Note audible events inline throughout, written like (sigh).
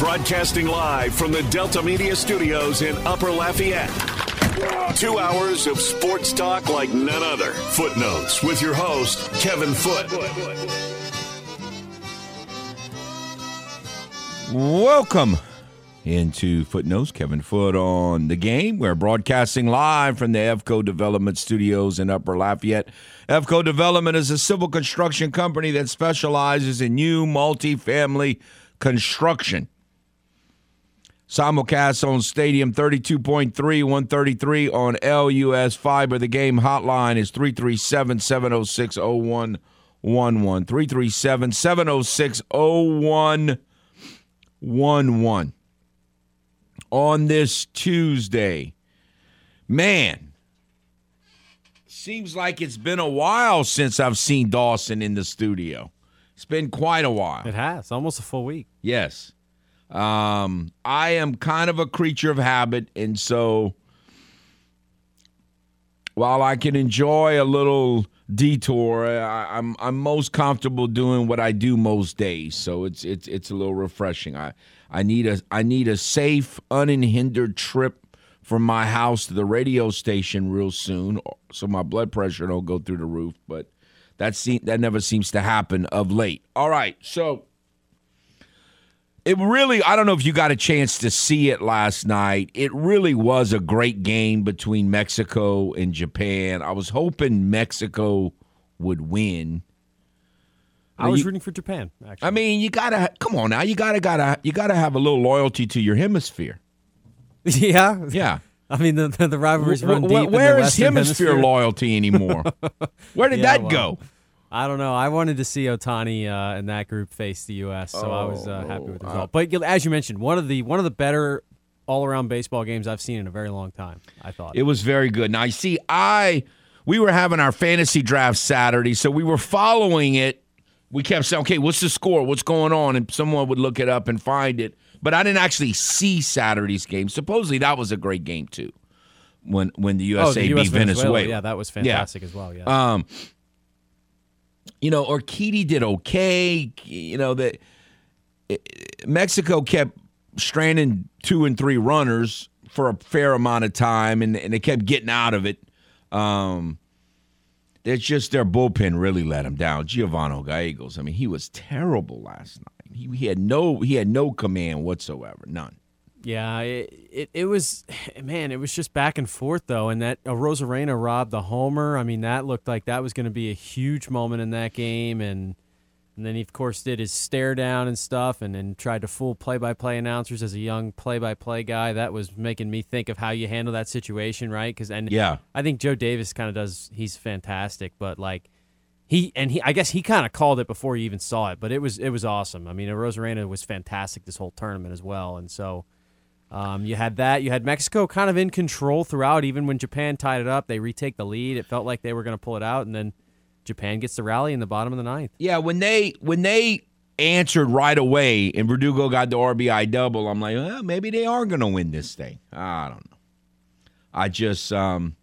Broadcasting live from the Delta Media Studios in Upper Lafayette. Two hours of sports talk like none other. Footenotes with your host, Kevin Foote. Welcome into Footenotes. Kevin Foote on the game. We're broadcasting live from the EFCO Development Studios in Upper Lafayette. EFCO Development is a civil construction company that specializes in new multifamily construction. Simulcast on Stadium 32.3, 133 on LUS Fiber. The game hotline is 337 706 0111. 337 706 0111. On this Tuesday, man, seems like it's been a while since I've seen Dawson in the studio. It's been quite a while. It has almost a full week. Yes. Um, I am kind of a creature of habit, and so while I can enjoy a little detour, I, I'm I'm most comfortable doing what I do most days. So it's it's it's a little refreshing. I I need a I need a safe, unhindered trip from my house to the radio station real soon, so my blood pressure don't go through the roof. But that seem, that never seems to happen of late. All right, so it really i don't know if you got a chance to see it last night. It really was a great game between mexico and japan. I was hoping mexico would win. I was you- rooting for Japan. Actually, i mean you gotta come on now you gotta gotta you gotta have a little loyalty to your hemisphere. (laughs) Yeah, yeah. I mean the the, the rivalries run deep. wh- in the where is Western hemisphere, loyalty anymore? (laughs) Where did Yeah, that well, go I don't know. I wanted to see Otani uh, and that group face the U.S., so I was uh, happy with the Oh, result. But as you mentioned, one of the one of the better all around baseball games I've seen in a very long time. I thought. It was very good. Now, you see, I we were having our fantasy draft Saturday, so we were following it. We kept saying, "Okay, what's the score? What's going on?" And someone would look it up and find it. But I didn't actually see Saturday's game. Supposedly, that was a great game too. When when the oh, USA the US beat Venezuela. Yeah, that was fantastic as well. Yeah. Um, you know, Urquidy did okay. You know that Mexico kept stranding two and three runners for a fair amount of time, and, and they kept getting out of it. Um, it's just their bullpen really let them down. Giovanni Gallegos, I mean, he was terrible last night. He, he had no he had no command whatsoever, none. Yeah, it, it it was (sighs) man, it was just back and forth though, and that uh, Arozarena robbed the homer. I mean, that looked like that was going to be a huge moment in that game, and and then he of course did his stare down and stuff, and then tried to fool play-by-play announcers as a young play-by-play guy. That was making me think of how you handle that situation, right? Because and Yeah. I think Joe Davis kind of does. He's fantastic, but like. He and he, I guess he kind of called it before he even saw it, but it was it was awesome. I mean, Arozarena was fantastic this whole tournament as well, and so um, you had that. You had Mexico kind of in control throughout, even when Japan tied it up. They retake the lead. It felt like they were going to pull it out, and then Japan gets the rally in the bottom of the ninth. Yeah, when they when they answered right away and Verdugo got the RBI double, I'm like, well, maybe they are going to win this thing. I don't know. I just um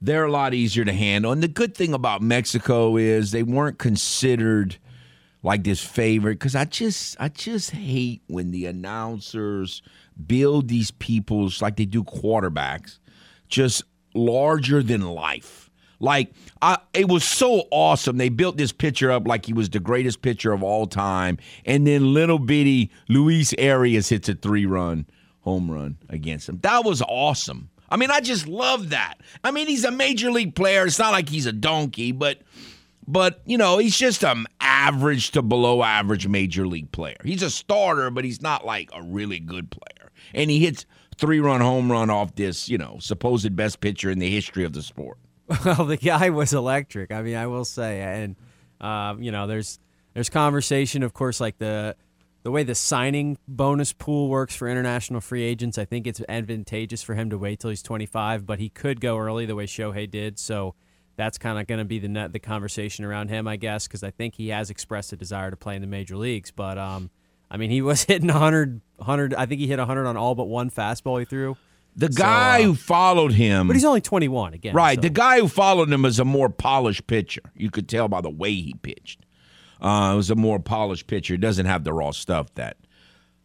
they're a lot easier to handle. And the good thing about Mexico is they weren't considered like this favorite cuz I just I just hate when the announcers build these people's like they do quarterbacks just larger than life. Like I, it was so awesome. They built this pitcher up like he was the greatest pitcher of all time, and then little bitty Luis Urías hits a three-run home run against him. That was awesome. I mean, I just love that. I mean, he's a major league player. It's not like he's a donkey, but but you know, he's just an average to below average major league player. He's a starter, but he's not like a really good player. And he hits three-run home run off this, you know, supposed best pitcher in the history of the sport. (laughs) Well, the guy was electric. I mean, I will say, and um, you know, there's there's conversation, of course, like the the way the signing bonus pool works for international free agents. I think it's advantageous for him to wait till he's 25, but he could go early the way Shohei did. So that's kind of going to be the net, the conversation around him, I guess, because I think he has expressed a desire to play in the major leagues. But um, I mean, he was (laughs) hitting 100, 100. I think he hit 100 on all but one fastball he threw. The So, guy uh, who followed him, But he's only 21 again. right? so- The guy who followed him is a more polished pitcher. You could tell by the way he pitched. Uh, it was a more polished pitcher. It doesn't have the raw stuff that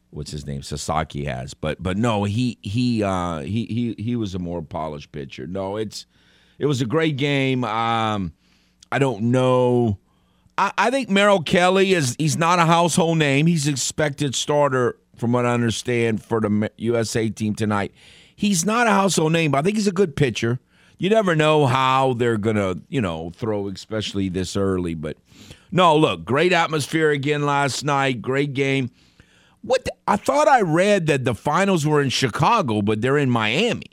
what's his name Sasaki has, but but no, he he uh, he he he was a more polished pitcher. No, it's it was a great game. Um, I don't know. I, I think Merrill Kelly is he's not a household name. He's expected starter from what I understand for the USA team tonight. He's not a household name, but I think he's a good pitcher. You never know how they're gonna, you know, throw, especially this early. But no, look, great atmosphere again last night. Great game. What the, I thought I read that the finals were in Chicago, but they're in Miami.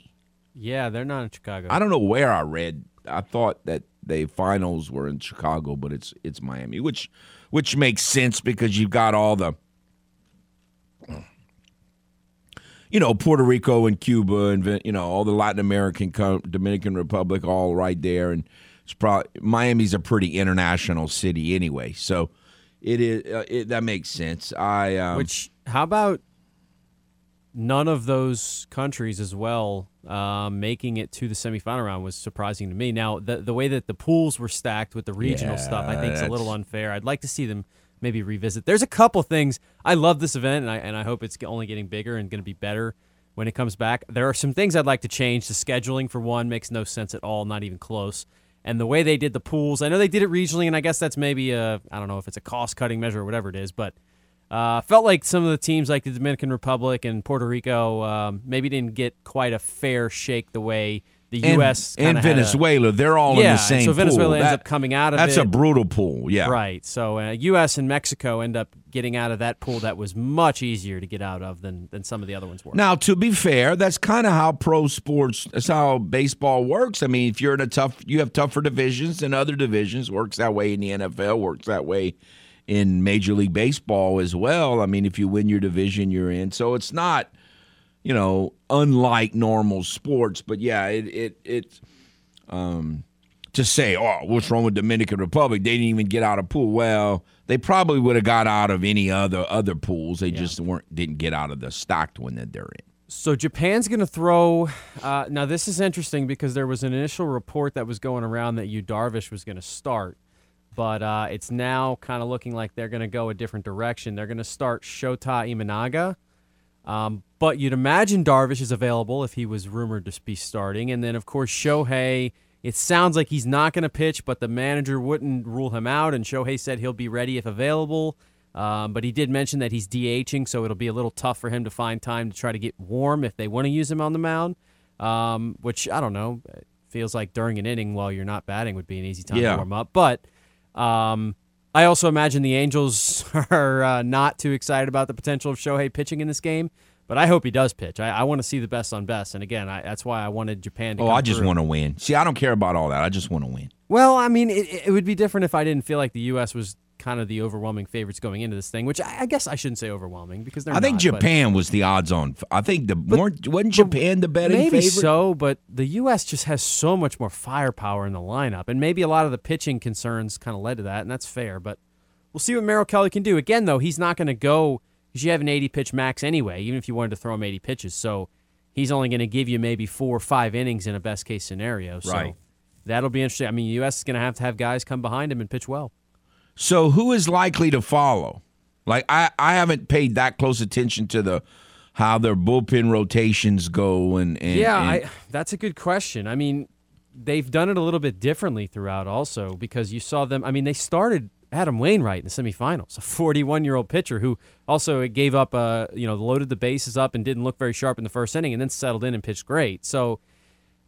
Yeah, they're not in Chicago. I don't know where I read. I thought that the finals were in Chicago, but it's it's Miami, which which makes sense because you've got all the you know Puerto Rico and Cuba and you know all the Latin American Dominican Republic all right there, and it's probably Miami's a pretty international city anyway, so it is uh, it, that makes sense. I um, which how about none of those countries as well um, making it to the semifinal round was surprising to me. Now, the the way that the pools were stacked with the regional yeah, stuff, I think is a little unfair. I'd like to see them maybe revisit. There's a couple things I love this event, and I and I hope it's only getting bigger and going to be better when it comes back. There are some things I'd like to change. The scheduling for one makes no sense at all, not even close. And the way they did the pools, I know they did it regionally, and I guess that's maybe a I don't know if it's a cost cutting measure or whatever it is, but uh, felt like some of the teams like the Dominican Republic and Puerto Rico um, maybe didn't get quite a fair shake the way the and, U.S. and Venezuela. A, they're all yeah, in the same. So Venezuela pool. ends that, up coming out of that. that's it. a brutal pool. Yeah, right. So uh, U.S. and Mexico end up getting out of that pool that was much easier to get out of than than some of the other ones were. Now, to be fair, that's kind of how pro sports. That's how baseball works. I mean, if you're in a tough, you have tougher divisions than other divisions. Works that way in the NFL. Works that way in Major League Baseball as well. I mean, if you win your division, you're in. So it's not, you know, unlike normal sports. But yeah, it it it um, to say, oh, what's wrong with Dominican Republic? They didn't even get out of pool. Well, they probably would have got out of any other other pools. They yeah. just weren't didn't get out of the stocked one that they're in. So Japan's going to throw. Uh, now this is interesting because there was an initial report that was going around that Yu Darvish was going to start but uh, it's now kind of looking like they're going to go a different direction. They're going to start Shota Imanaga. Um, but you'd imagine Darvish is available if he was rumored to be starting. And then, of course, Shohei, it sounds like he's not going to pitch, but the manager wouldn't rule him out. And Shohei said he'll be ready if available. Um, but he did mention that he's DHing, so it'll be a little tough for him to find time to try to get warm if they want to use him on the mound. Um, which I don't know, feels like during an inning while you're not batting would be an easy time yeah. to warm up. But um, I also imagine the Angels (laughs) are uh, not too excited about the potential of Shohei pitching in this game, but I hope he does pitch. I, I want to see the best on best, and again, I, that's why I wanted Japan to. Oh, I just want to win. See, I don't care about all that. I just want to win. Well, I mean, it, it would be different if I didn't feel like the U.S. was kind of the overwhelming favorites going into this thing, which I, I guess I shouldn't say overwhelming because they're. I think not, Japan was the odds-on. I think the more wasn't Japan the betting maybe favorite? so, but the U.S. just has so much more firepower in the lineup, and maybe a lot of the pitching concerns kind of led to that, and that's fair. But we'll see what Merrill Kelly can do. Again, though, he's not going to go because you have an 80 pitch max anyway, even if you wanted to throw him 80 pitches. So he's only going to give you maybe four or five innings in a best case scenario. So right. that'll be interesting. I mean, U.S. is going to have to have guys come behind him and pitch well. So who is likely to follow? Like I, I haven't paid that close attention to the how their bullpen rotations go and, and yeah, and, I, that's a good question. I mean, they've done it a little bit differently throughout, also because you saw them. I mean, they started Adam Wainwright in the semifinals, a 41 year old pitcher who also gave up, uh, you know, loaded the bases up and didn't look very sharp in the first inning, and then settled in and pitched great. So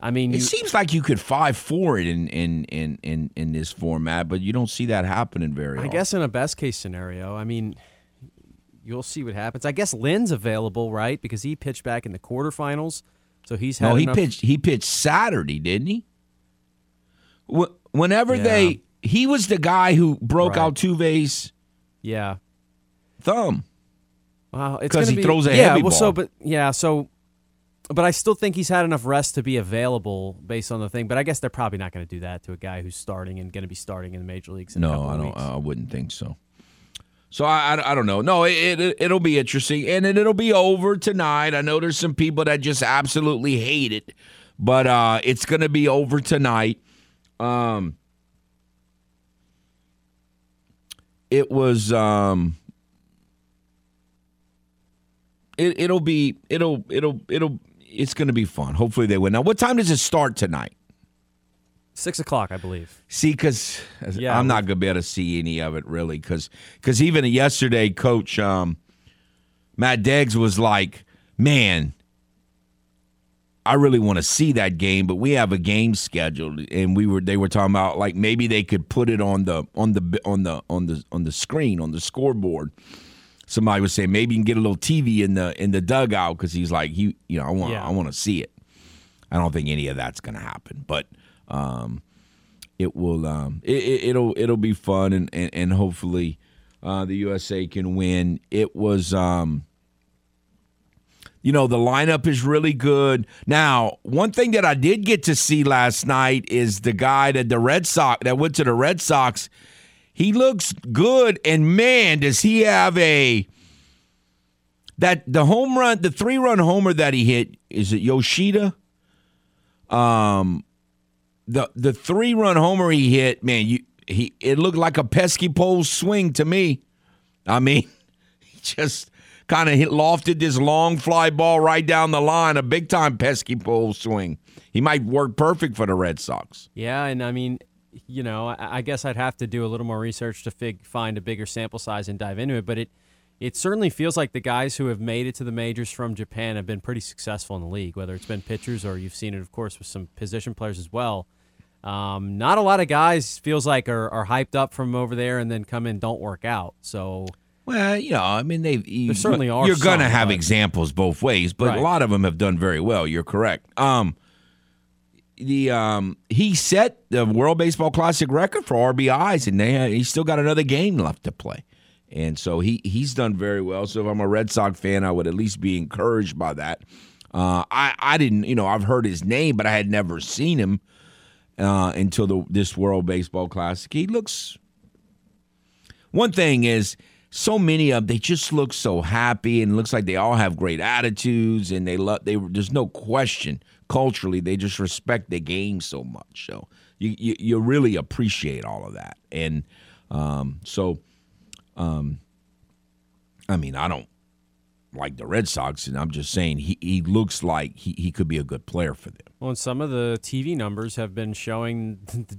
I mean, it you, seems like you could five for it in in, in in in this format, but you don't see that happening very. Often. I often. guess in a best case scenario, I mean, you'll see what happens. I guess Lynn's available, right? Because he pitched back in the quarterfinals, so he's had. No, he enough- pitched. He pitched Saturday, didn't he? Whenever Yeah. they, he was the guy who broke Right. Altuve's Yeah. thumb. Wow, it's 'Cause gonna he be, throws a yeah, heavy well, so but yeah, so but I still think he's had enough rest to be available based on the thing. But I guess they're probably not going to do that to a guy who's starting and going to be starting in the major leagues. In No, I don't. I wouldn't think so. So I, I, I don't know. No, it, it it'll be interesting, and it, it'll be over tonight. I know there's some people that just absolutely hate it, but uh, it's going to be over tonight. Um, it was um it it'll be it'll it'll it'll it's going to be fun. Hopefully they win. Now, what time does it start tonight? Six o'clock, I believe. See, because Yeah, I'm not going to be able to see any of it really, because because even yesterday, Coach um, Matt Deggs was like, "Man, I really want to see that game, but we have a game scheduled, and we were they were talking about like maybe they could put it on the on the on the on the on the screen on the scoreboard." Somebody was saying maybe you can get a little TV in the in the dugout because he's like he you know I want Yeah. I want to see it. I don't think any of that's going to happen, but um, it will um, it, it, it'll it'll be fun and and, and hopefully uh, the USA can win. It was um, you know the lineup is really good. Now, one thing that I did get to see last night is the guy that the Red Sox that went to the Red Sox. He looks good, and man, does he have a that the home run, the three run homer that he hit is it Yoshida? Um, the the three run homer he hit, man, you he it looked like a pesky pole swing to me. I mean, (laughs) he just kind of lofted this long fly ball right down the line, a big time pesky pole swing. He might work perfect for the Red Sox. Yeah, and I mean, you know, I, I guess I'd have to do a little more research to fig, find a bigger sample size and dive into it. But it it certainly feels like the guys who have made it to the majors from Japan have been pretty successful in the league. Whether it's been pitchers or you've seen it, of course, with some position players as well. Um, not a lot of guys feels like are, are hyped up from over there and then come in don't work out. So Well, you know, I mean, they there certainly are You're going to have but- examples both ways, but Right. a lot of them have done very well. You're correct. Um, the um, he set the World Baseball Classic record for RBIs, and they still got another game left to play, and so he he's done very well. So if I'm a Red Sox fan, I would at least be encouraged by that. Uh, I I didn't, you know, I've heard his name, but I had never seen him uh, until the this World Baseball Classic. He looks one thing is so many of them, they just look so happy and looks like they all have great attitudes and they love they there's no question culturally they just respect the game so much so you you, you really appreciate all of that and um, so um, I mean I don't like the Red Sox and I'm just saying he, he looks like he, he could be a good player for them Well, and some of the TV numbers have been showing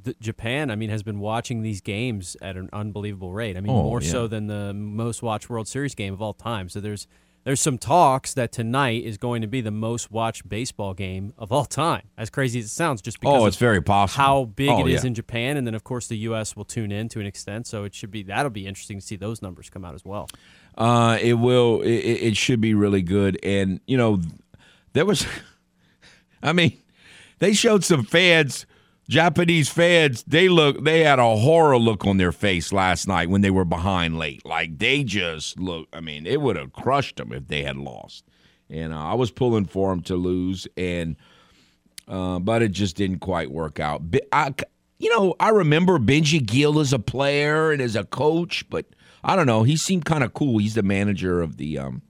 (laughs) Japan, I mean, has been watching these games at an unbelievable rate. I mean, Oh, more yeah. so than the most watched World Series game of all time. So there's there's some talks that tonight is going to be the most watched baseball game of all time. As crazy as it sounds, just because oh of it's very possible how big oh, it is yeah. in Japan, and then of course the U.S. will tune in to an extent. So it should be that'll be interesting to see those numbers come out as well. Uh, it will. It, it it should be really good. And you know, there was. (laughs) I mean, they showed some fans, Japanese fans. They look. They had a horror look on their face last night when they were behind late. Like they just look. I mean, it would have crushed them if they had lost. And uh, I was pulling for them to lose, and uh, but it just didn't quite work out. I, you know, I remember Benji Gil as a player and as a coach, but I don't know. He seemed kind of cool. He's the manager of the um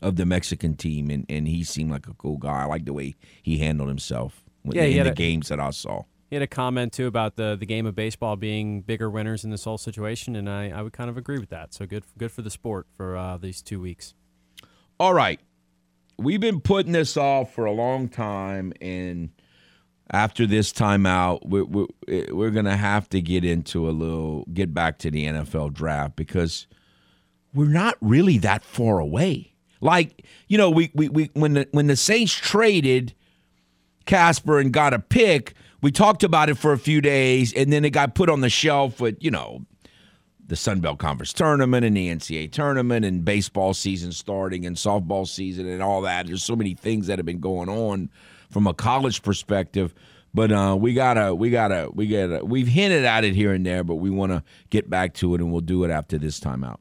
of the Mexican team, and, and he seemed like a cool guy. I like the way he handled himself Yeah, he in had the a- games that I saw. He had a comment too about the the game of baseball being bigger winners in this whole situation, and I, I would kind of agree with that. So good good for the sport for uh, these two weeks. All right. We've been putting this off for a long time, and after this timeout, we're, we're, we're going to have to get into a little, get back to the NFL draft because we're not really that far away. Like, you know, we, we, we when the when the Saints traded Casper and got a pick, we talked about it for a few days, and then it got put on the shelf with, you know, the Sun Belt Conference tournament and the NCAA tournament and baseball season starting and softball season and all that. There's so many things that have been going on from a college perspective. But uh, we gotta, we gotta, we gotta. We've hinted at it here and there, but we want to get back to it, and we'll do it after this timeout.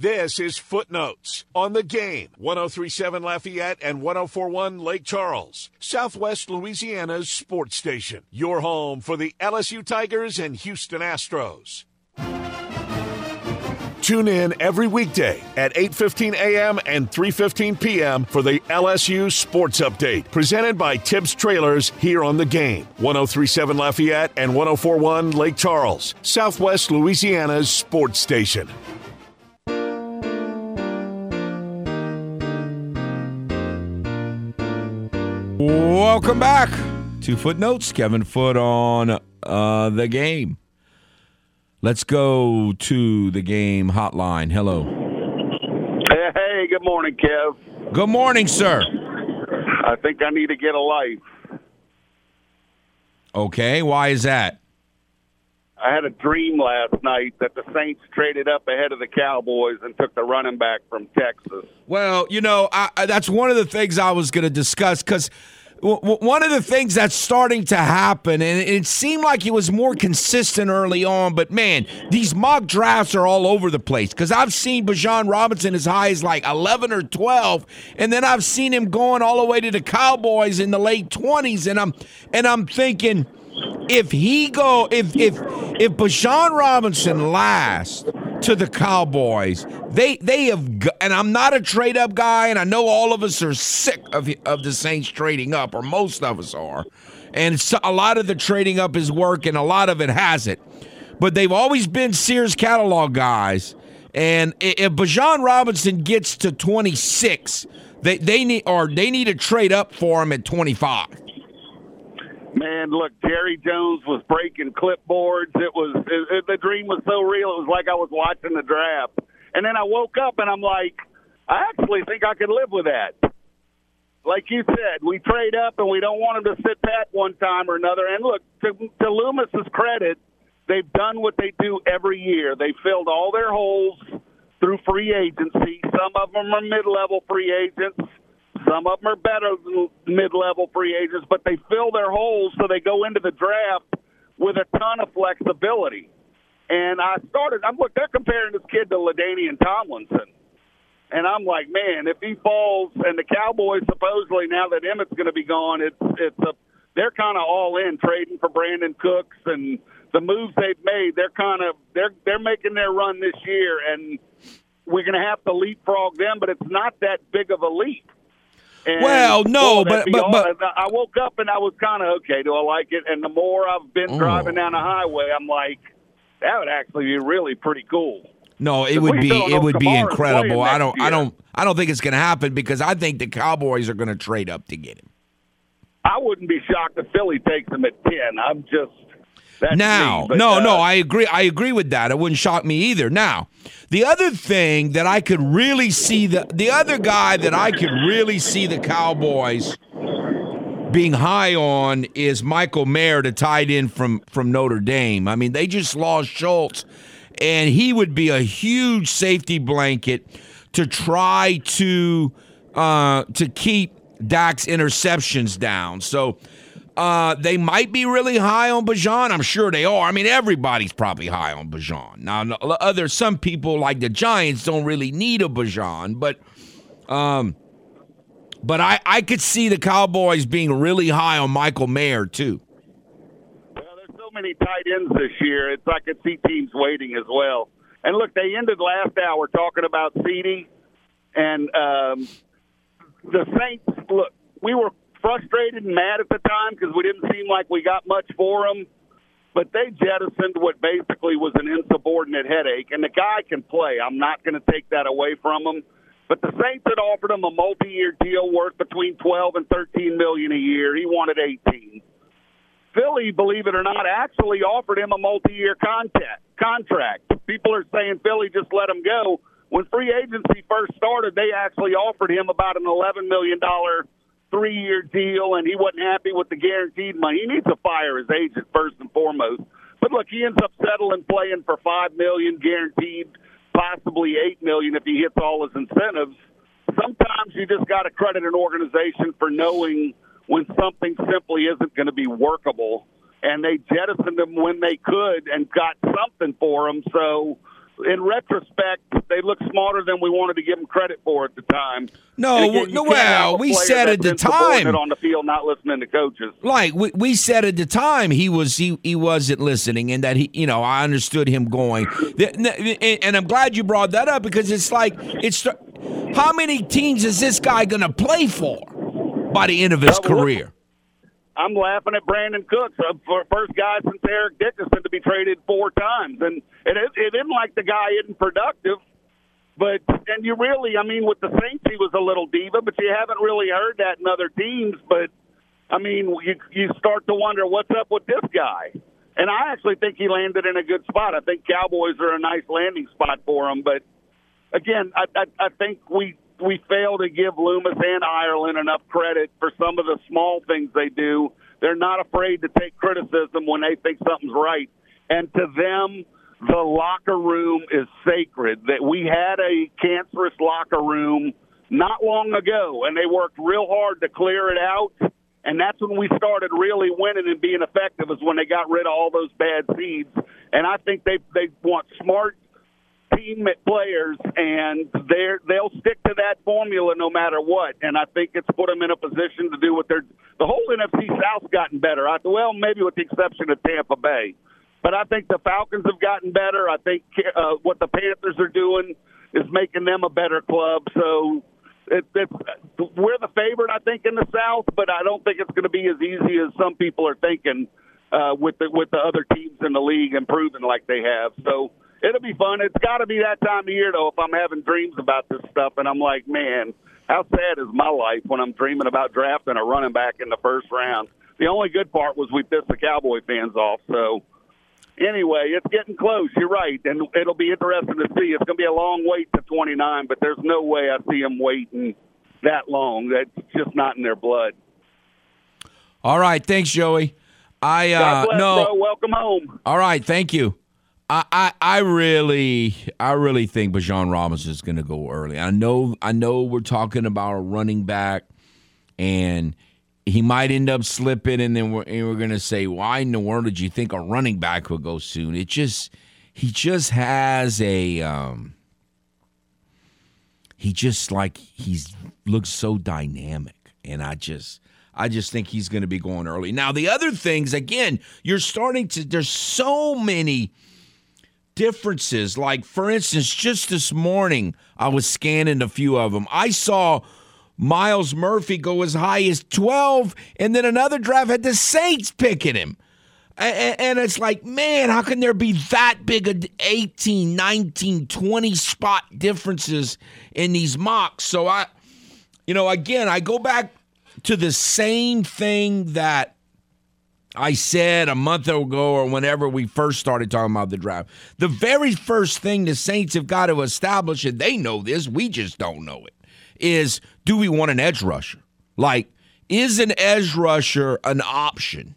This is Footenotes on the game 1037 Lafayette and 1041 Lake Charles, Southwest Louisiana's sports station. Your home for the LSU Tigers and Houston Astros. Tune in every weekday at 8:15 a.m. and 3:15 p.m. for the LSU Sports Update, presented by Tibbs Trailers here on the game. 1037 Lafayette and 1041 Lake Charles, Southwest Louisiana's sports station. Welcome back to Footenotes. Kevin Foote on uh, the game. Let's go to the game hotline. Hello. Hey, hey, good morning, Kev. Good morning, sir. I think I need to get a life. Okay, why is that? I had a dream last night that the Saints traded up ahead of the Cowboys and took the running back from Texas. Well, you know, I, I, that's one of the things I was going to discuss because w- one of the things that's starting to happen, and it seemed like it was more consistent early on, but man, these mock drafts are all over the place because I've seen Bijan Robinson as high as like 11 or 12, and then I've seen him going all the way to the Cowboys in the late 20s, and I'm and I'm thinking if he go if if if Bijan Robinson lasts to the Cowboys, they they have and I'm not a trade up guy, and I know all of us are sick of of the Saints trading up, or most of us are, and so, a lot of the trading up is working, a lot of it hasn't, but they've always been Sears catalog guys, and if Bijan Robinson gets to 26, they they need or they need to trade up for him at 25. Man, look, Jerry Jones was breaking clipboards. It was it, it, the dream was so real. It was like I was watching the draft. And then I woke up and I'm like, I actually think I could live with that. Like you said, we trade up and we don't want him to sit pat one time or another. And look, to, to Loomis's credit, they've done what they do every year. They filled all their holes through free agency. Some of them are mid-level free agents. Some of them are better than mid-level free agents, but they fill their holes so they go into the draft with a ton of flexibility. And I started. I'm look. They're comparing this kid to Ladainian Tomlinson, and I'm like, man, if he falls, and the Cowboys supposedly now that Emmett's going to be gone, it's it's a they're kind of all in trading for Brandin Cooks and the moves they've made. They're kind of they're they're making their run this year, and we're going to have to leapfrog them, but it's not that big of a leap. And, Well, no, boy, but- but- but- I woke up and I was kind of okay. Do I like it? And the more I've been driving down the highway, I'm like, that would actually be really pretty cool. No, it would be it would be incredible. I don't I don't I don't think it's going to happen because I think the Cowboys are going to trade up to get him. I wouldn't be shocked if Philly takes him at ten. I'm just that's Now, me, no, uh, no, I agree. I agree with that. It wouldn't shock me either. Now, the other thing that I could really see the the other guy that I could really see the Cowboys being high on is Michael Mayer, the tight end from from Notre Dame. I mean, they just lost Schultz, and he would be a huge safety blanket to try to uh, to keep Dak's interceptions down. So. Uh, they might be really high on Bijan. I'm sure they are. I mean, everybody's probably high on Bijan. Now, other some people like the Giants don't really need a Bijan, but um, but I I could see the Cowboys being really high on Michael Mayer too. Well, there's so many tight ends this year. It's I could see teams waiting as well. And look, they ended last hour talking about seeding, and um, the Saints. Look, we were frustrated and mad at the time because we didn't seem like we got much for them. But they jettisoned what basically was an insubordinate headache, and the guy can play. I'm not going to take that away from him. But the Saints had offered him a multi-year deal worth between 12 and 13 million a year. He wanted 18. Philly, believe it or not, actually offered him a multi-year contact, contract. People are saying Philly just let him go. When free agency first started, they actually offered him about an $11 million three-year deal, and he wasn't happy with the guaranteed money. He needs to fire his agent first and foremost. But look, he ends up settling playing for five million guaranteed, possibly eight million if he hits all his incentives. Sometimes you just got to credit an organization for knowing when something simply isn't going to be workable, and they jettisoned him when they could and got something for him. So in retrospect, they look smarter than we wanted to give them credit for at the time. No, again, no, well, we said at the time- on the field, not listening to coaches. like we, we said at the time he was he, he wasn't listening and that he you know i understood him going and i'm glad you brought that up because it's like it's how many teams is this guy going to play for by the end of his career I'm laughing at Brandin Cooks, for first guy since Eric Dickerson to be traded four times, and it it isn't like the guy isn't productive. But and you really, I mean, with the Saints, he was a little diva, but you haven't really heard that in other teams. But I mean, you you start to wonder what's up with this guy. And I actually think he landed in a good spot. I think Cowboys are a nice landing spot for him. But again, I, I, I think we we fail to give Loomis and Ireland enough credit for some of the small things they do. They're not afraid to take criticism when they think something's right. And to them, the locker room is sacred. That we had a cancerous locker room not long ago, and they worked real hard to clear it out. And that's when we started really winning and being effective. Is when they got rid of all those bad seeds. And I think they they want smart team players, and they're they'll stick to that formula no matter what. And I think it's put them in a position to do what they're. The whole NFC South's gotten better. I, well, maybe with the exception of Tampa Bay, but I think the Falcons have gotten better. I think uh, what the Panthers are doing is making them a better club. So. It, it's, we're the favorite, I think, in the South, but I don't think it's going to be as easy as some people are thinking uh, with the with the other teams in the league improving like they have. So it'll be fun. It's got to be that time of year though. If I'm having dreams about this stuff, and I'm like, man, how sad is my life when I'm dreaming about drafting a running back in the first round. The only good part was we pissed the Cowboy fans off. So anyway, it's getting close. You're right, and it'll be interesting to see. It's going to be a long wait to 29, but there's no way I see them waiting that long. That's just not in their blood. all right thanks joey i God uh bless, no bro. Welcome home. all right thank you I, I, really I really think Bijan Robinson is going to go early. I know I know we're talking about a running back, and he might end up slipping, and then we're, and we're going to say, why in the world did you think a running back would go soon? It just he just has a um, he just like he's looks so dynamic, and I just I just think he's going to be going early. Now the other things again, you're starting to there's so many differences. Like, for instance, just this morning, I was scanning a few of them. I saw Myles Murphy go as high as 12, and then another draft had the Saints picking him. And it's like, man, how can there be that big of 18, 19, 20 spot differences in these mocks? So I, you know, again, I go back to the same thing that I said a month ago or whenever we first started talking about the draft. The very first thing the Saints have got to establish, and they know this, we just don't know it, is do we want an edge rusher? Like, is an edge rusher an option?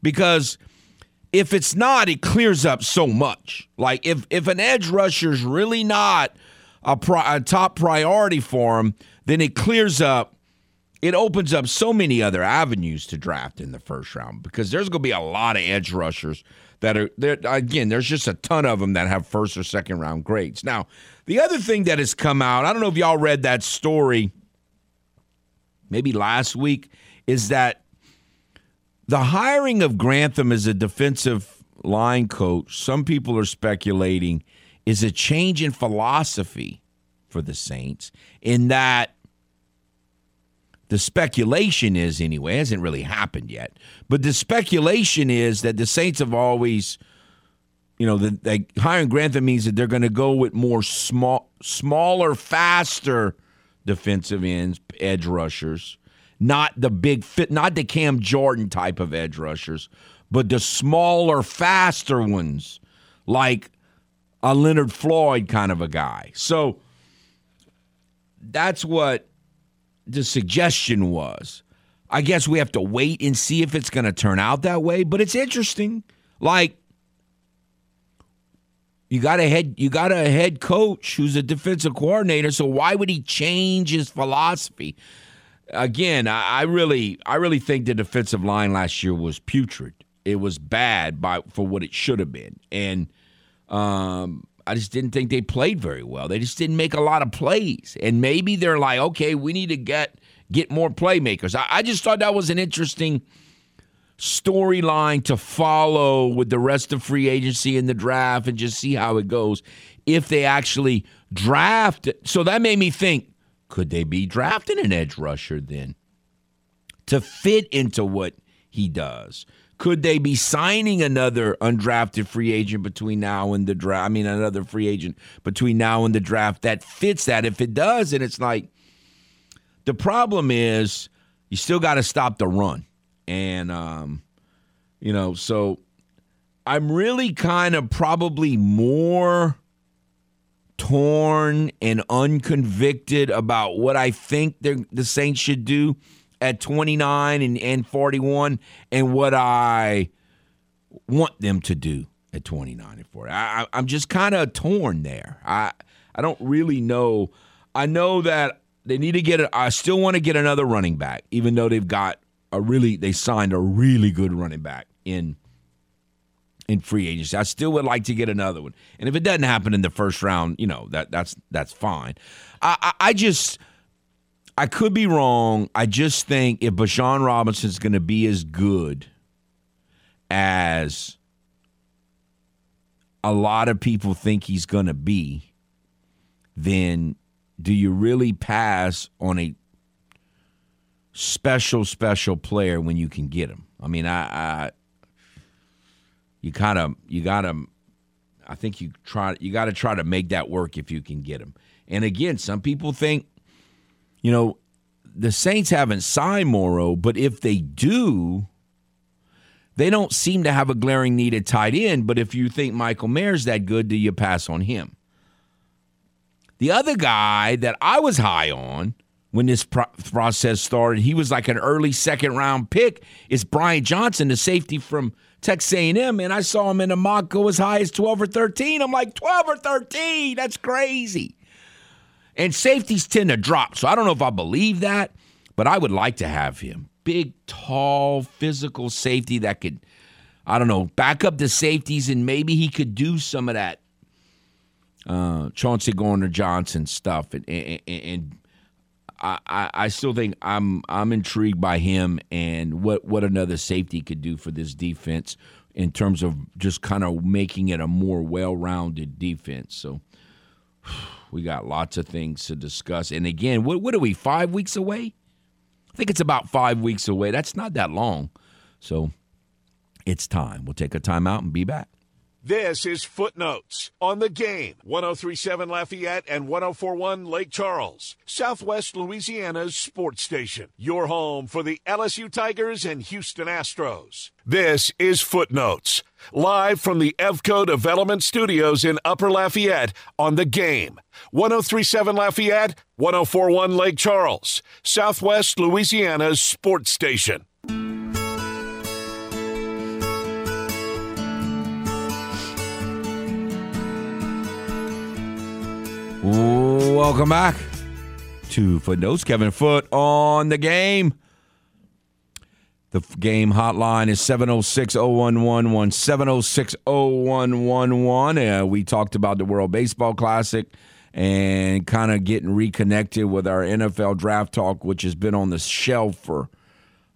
Because if it's not, it clears up so much. Like, if, if an edge rusher is really not a, pri- a top priority for him, then it clears up it opens up so many other avenues to draft in the first round because there's going to be a lot of edge rushers that are there. Again, there's just a ton of them that have first or second round grades. Now, the other thing that has come out, I don't know if y'all read that story maybe last week, is that the hiring of Grantham as a defensive line coach, some people are speculating, is a change in philosophy for the Saints in that the speculation is anyway hasn't really happened yet but the speculation is that the saints have always you know the, the hiring grantham means that they're going to go with more small smaller faster defensive ends edge rushers not the big fit not the cam jordan type of edge rushers but the smaller faster ones like a leonard floyd kind of a guy. So that's what the suggestion was. I guess we have to wait and see if it's going to turn out that way, but it's interesting. Like you got a head you got a head coach who's a defensive coordinator, so why would he change his philosophy? Again, I, I really I really think the defensive line last year was putrid. It was bad by for what it should have been. And um I just didn't think they played very well. They just didn't make a lot of plays. And maybe they're like, okay, we need to get get more playmakers. I, I just thought that was an interesting storyline to follow with the rest of free agency in the draft and just see how it goes if they actually draft. So that made me think could they be drafting an edge rusher then to fit into what he does? Could they be signing another undrafted free agent between now and the draft? I mean, another free agent between now and the draft that fits that. If it does, and it's like the problem is you still got to stop the run, and um, you know, so I'm really kind of probably more torn and unconvicted about what I think the Saints should do at 29 and, and 41 and what I want them to do at 29 and 40. I, I'm just kind of torn there. I I don't really know. I know that they need to get it. I still want to get another running back, even though they've got a really they signed a really good running back in in free agency. I still would like to get another one. And if it doesn't happen in the first round, you know that that's that's fine. I, I, I just I could be wrong. I just think if Bijan Robinson's going to be as good as a lot of people think he's going to be, then do you really pass on a special, special player when you can get him? I mean, I, I you kind of, you got to, I think you try, you got to try to make that work if you can get him. And again, some people think you know, the Saints haven't signed Moreau, but if they do, they don't seem to have a glaring need at tight end. But if you think Michael Mayer's that good, do you pass on him? The other guy that I was high on when this pro- process started, he was like an early second round pick. Is Brian Johnson, the safety from Texas A&M, and I saw him in a mock go as high as 12 or 13. I'm like, 12 or 13? That's crazy. And safeties tend to drop. So I don't know if I believe that, but I would like to have him. Big, tall, physical safety that could, I don't know, back up the safeties and maybe he could do some of that uh, Chauncey Gardner Johnson stuff. And, and, and I, I still think I'm I'm intrigued by him and what, what another safety could do for this defense in terms of just kind of making it a more well rounded defense. So (sighs) we got lots of things to discuss. And again, what, what are we, five weeks away? I think it's about five weeks away. That's not that long. So it's time. We'll take a time out and be back. This is Footenotes on the game. 1037 Lafayette and 1041 Lake Charles, Southwest Louisiana's sports station. Your home for the LSU Tigers and Houston Astros. This is Footenotes, live from the EVCO Development Studios in Upper Lafayette on the game. 1037 Lafayette, 1041 Lake Charles, Southwest Louisiana's sports station. Welcome back to Footenotes. Kevin Foote on the game. The game hotline is 706 0111. 706 0111. Uh, we talked about the World Baseball Classic and kind of getting reconnected with our NFL draft talk, which has been on the shelf for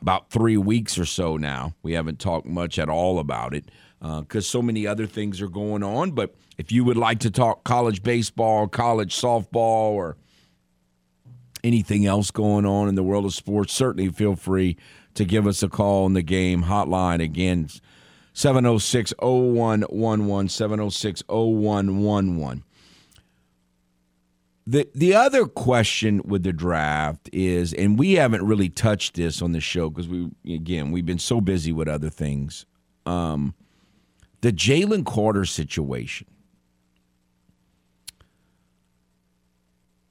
about three weeks or so now. We haven't talked much at all about it because uh, so many other things are going on. But if you would like to talk college baseball, college softball, or anything else going on in the world of sports, certainly feel free to give us a call in the game hotline. Again, 706 0111, 706 0111. The, the other question with the draft is, and we haven't really touched this on the show because we, again, we've been so busy with other things. Um, the Jalen Carter situation.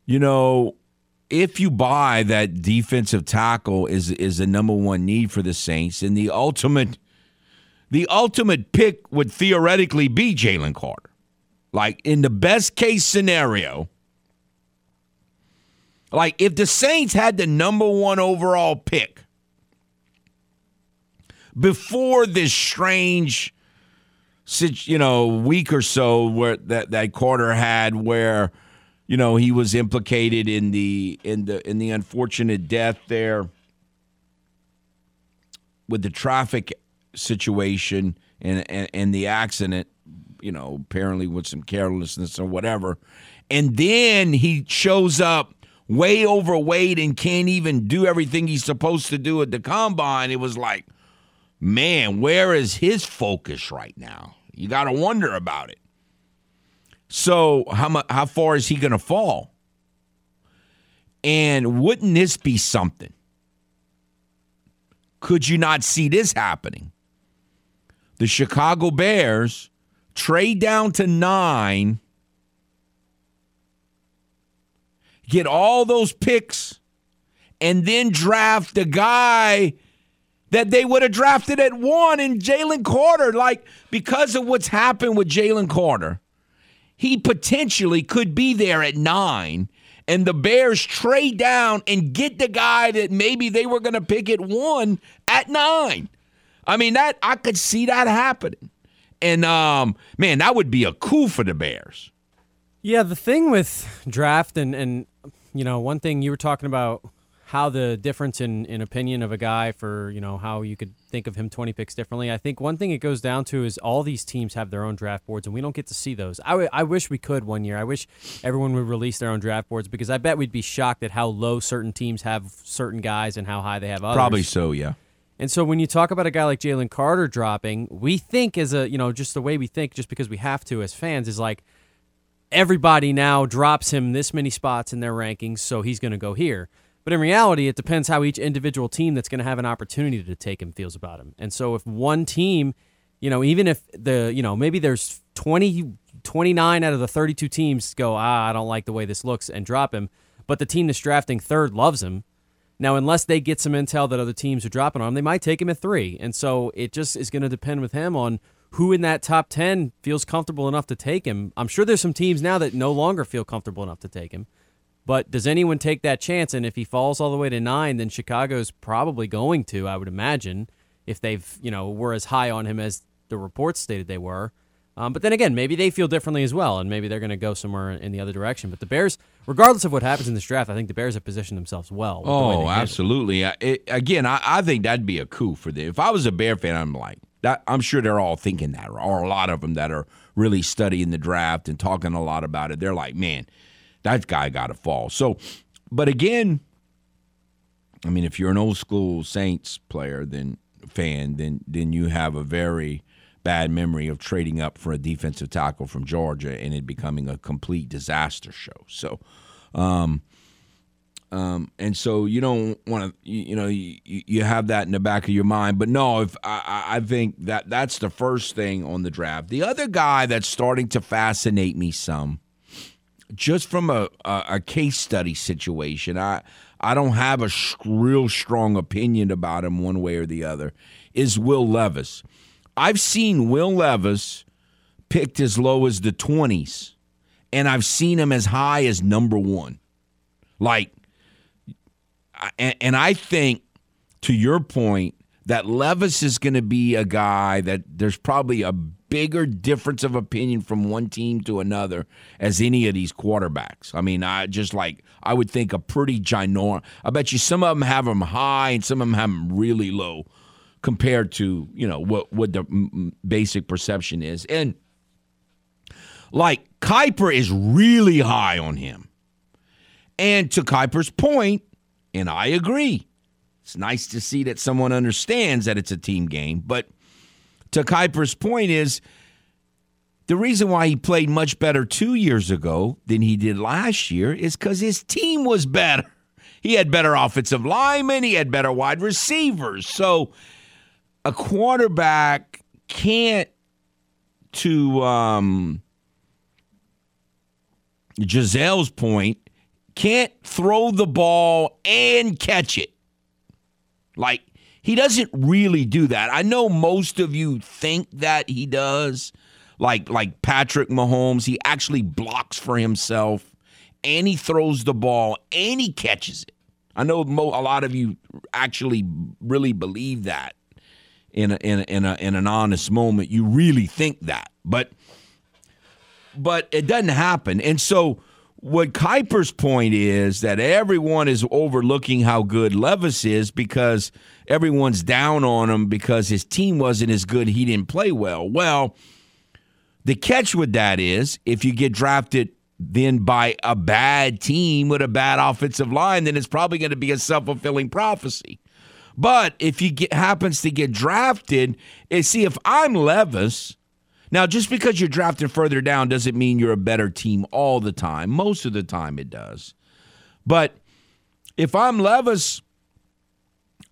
You know, if you buy that defensive tackle is is the number one need for the Saints, and the ultimate the ultimate pick would theoretically be Jalen Carter. Like in the best case scenario, like if the Saints had the number one overall pick before this strange you know week or so where that that Carter had where you know he was implicated in the in the in the unfortunate death there with the traffic situation and, and, and the accident, you know, apparently with some carelessness or whatever. And then he shows up way overweight and can't even do everything he's supposed to do at the combine. It was like, man, where is his focus right now? You got to wonder about it. So, how much, how far is he going to fall? And wouldn't this be something? Could you not see this happening? The Chicago Bears trade down to nine, get all those picks, and then draft the guy that they would have drafted at one in Jalen Carter. Like, because of what's happened with Jalen Carter, he potentially could be there at nine and the Bears trade down and get the guy that maybe they were going to pick at one at nine. I mean that I could see that happening, and um, man, that would be a coup for the Bears. Yeah, the thing with draft and and you know one thing you were talking about how the difference in, in opinion of a guy for you know how you could think of him 20 picks differently. I think one thing it goes down to is all these teams have their own draft boards and we don't get to see those. I, w- I wish we could one year. I wish everyone would release their own draft boards because i bet we'd be shocked at how low certain teams have certain guys and how high they have others. probably so yeah. And so when you talk about a guy like jalen carter dropping we think as a you know just the way we think just because we have to as fans is like everybody now drops him this many spots in their rankings so he's going to go here but in reality, it depends how each individual team that's going to have an opportunity to take him feels about him. And so if one team, you know, even if the, you know, maybe there's 20, 29 out of the 32 teams go, ah, I don't like the way this looks and drop him, but the team that's drafting third loves him. Now, unless they get some intel that other teams are dropping on him, they might take him at three. And so it just is going to depend with him on who in that top 10 feels comfortable enough to take him. I'm sure there's some teams now that no longer feel comfortable enough to take him. But does anyone take that chance? And if he falls all the way to nine, then Chicago's probably going to, I would imagine, if they've, you know, were as high on him as the reports stated they were. Um, but then again, maybe they feel differently as well, and maybe they're going to go somewhere in the other direction. But the Bears, regardless of what happens in this draft, I think the Bears have positioned themselves well. Oh, absolutely. It, again, I, I, think that'd be a coup for them. If I was a Bear fan, I'm like, that, I'm sure they're all thinking that, or a lot of them that are really studying the draft and talking a lot about it. They're like, man, that guy got to fall. So, but again, I mean, if you're an old school Saints player, then fan, then then you have a very bad memory of trading up for a defensive tackle from Georgia and it becoming a complete disaster show. So, um, um, and so you don't want to, you, you, know, you, you have that in the back of your mind. But no, if I, I think that that's the first thing on the draft. The other guy that's starting to fascinate me some just from a, a, a, case study situation, I I don't have a sh- real strong opinion about him one way or the other. Is Will Levis? I've seen Will Levis picked as low as the twenties, and I've seen him as high as number one. Like, and, and I think to your point that Levis is going to be a guy that there's probably a bigger difference of opinion from one team to another as any of these quarterbacks. I mean, I just like I would think a pretty ginormous. I bet you some of them have them high and some of them have them really low compared to you know what what the basic perception is. And like Kiper is really high on him. And to Kiper's point, and I agree, it's nice to see that someone understands that it's a team game, but to Kiper's point is the reason why he played much better two years ago than he did last year is because his team was better. He had better offensive linemen, he had better wide receivers. So a quarterback can't, to um, Gisele's point, can't throw the ball and catch it. Like he doesn't really do that. I know most of you think that he does. Like like Patrick Mahomes, he actually blocks for himself and he throws the ball and he catches it. I know mo- a lot of you actually really believe that. in a, in a, in, a, in an honest moment, you really think that. But but it doesn't happen. And so what Kiper's point is that everyone is overlooking how good Levis is because everyone's down on him because his team wasn't as good. He didn't play well. Well, the catch with that is if you get drafted then by a bad team with a bad offensive line, then it's probably going to be a self fulfilling prophecy. But if he get, happens to get drafted, and see if I'm Levis, now just because you're drafted further down doesn't mean you're a better team all the time. Most of the time it does. But if I'm Levis,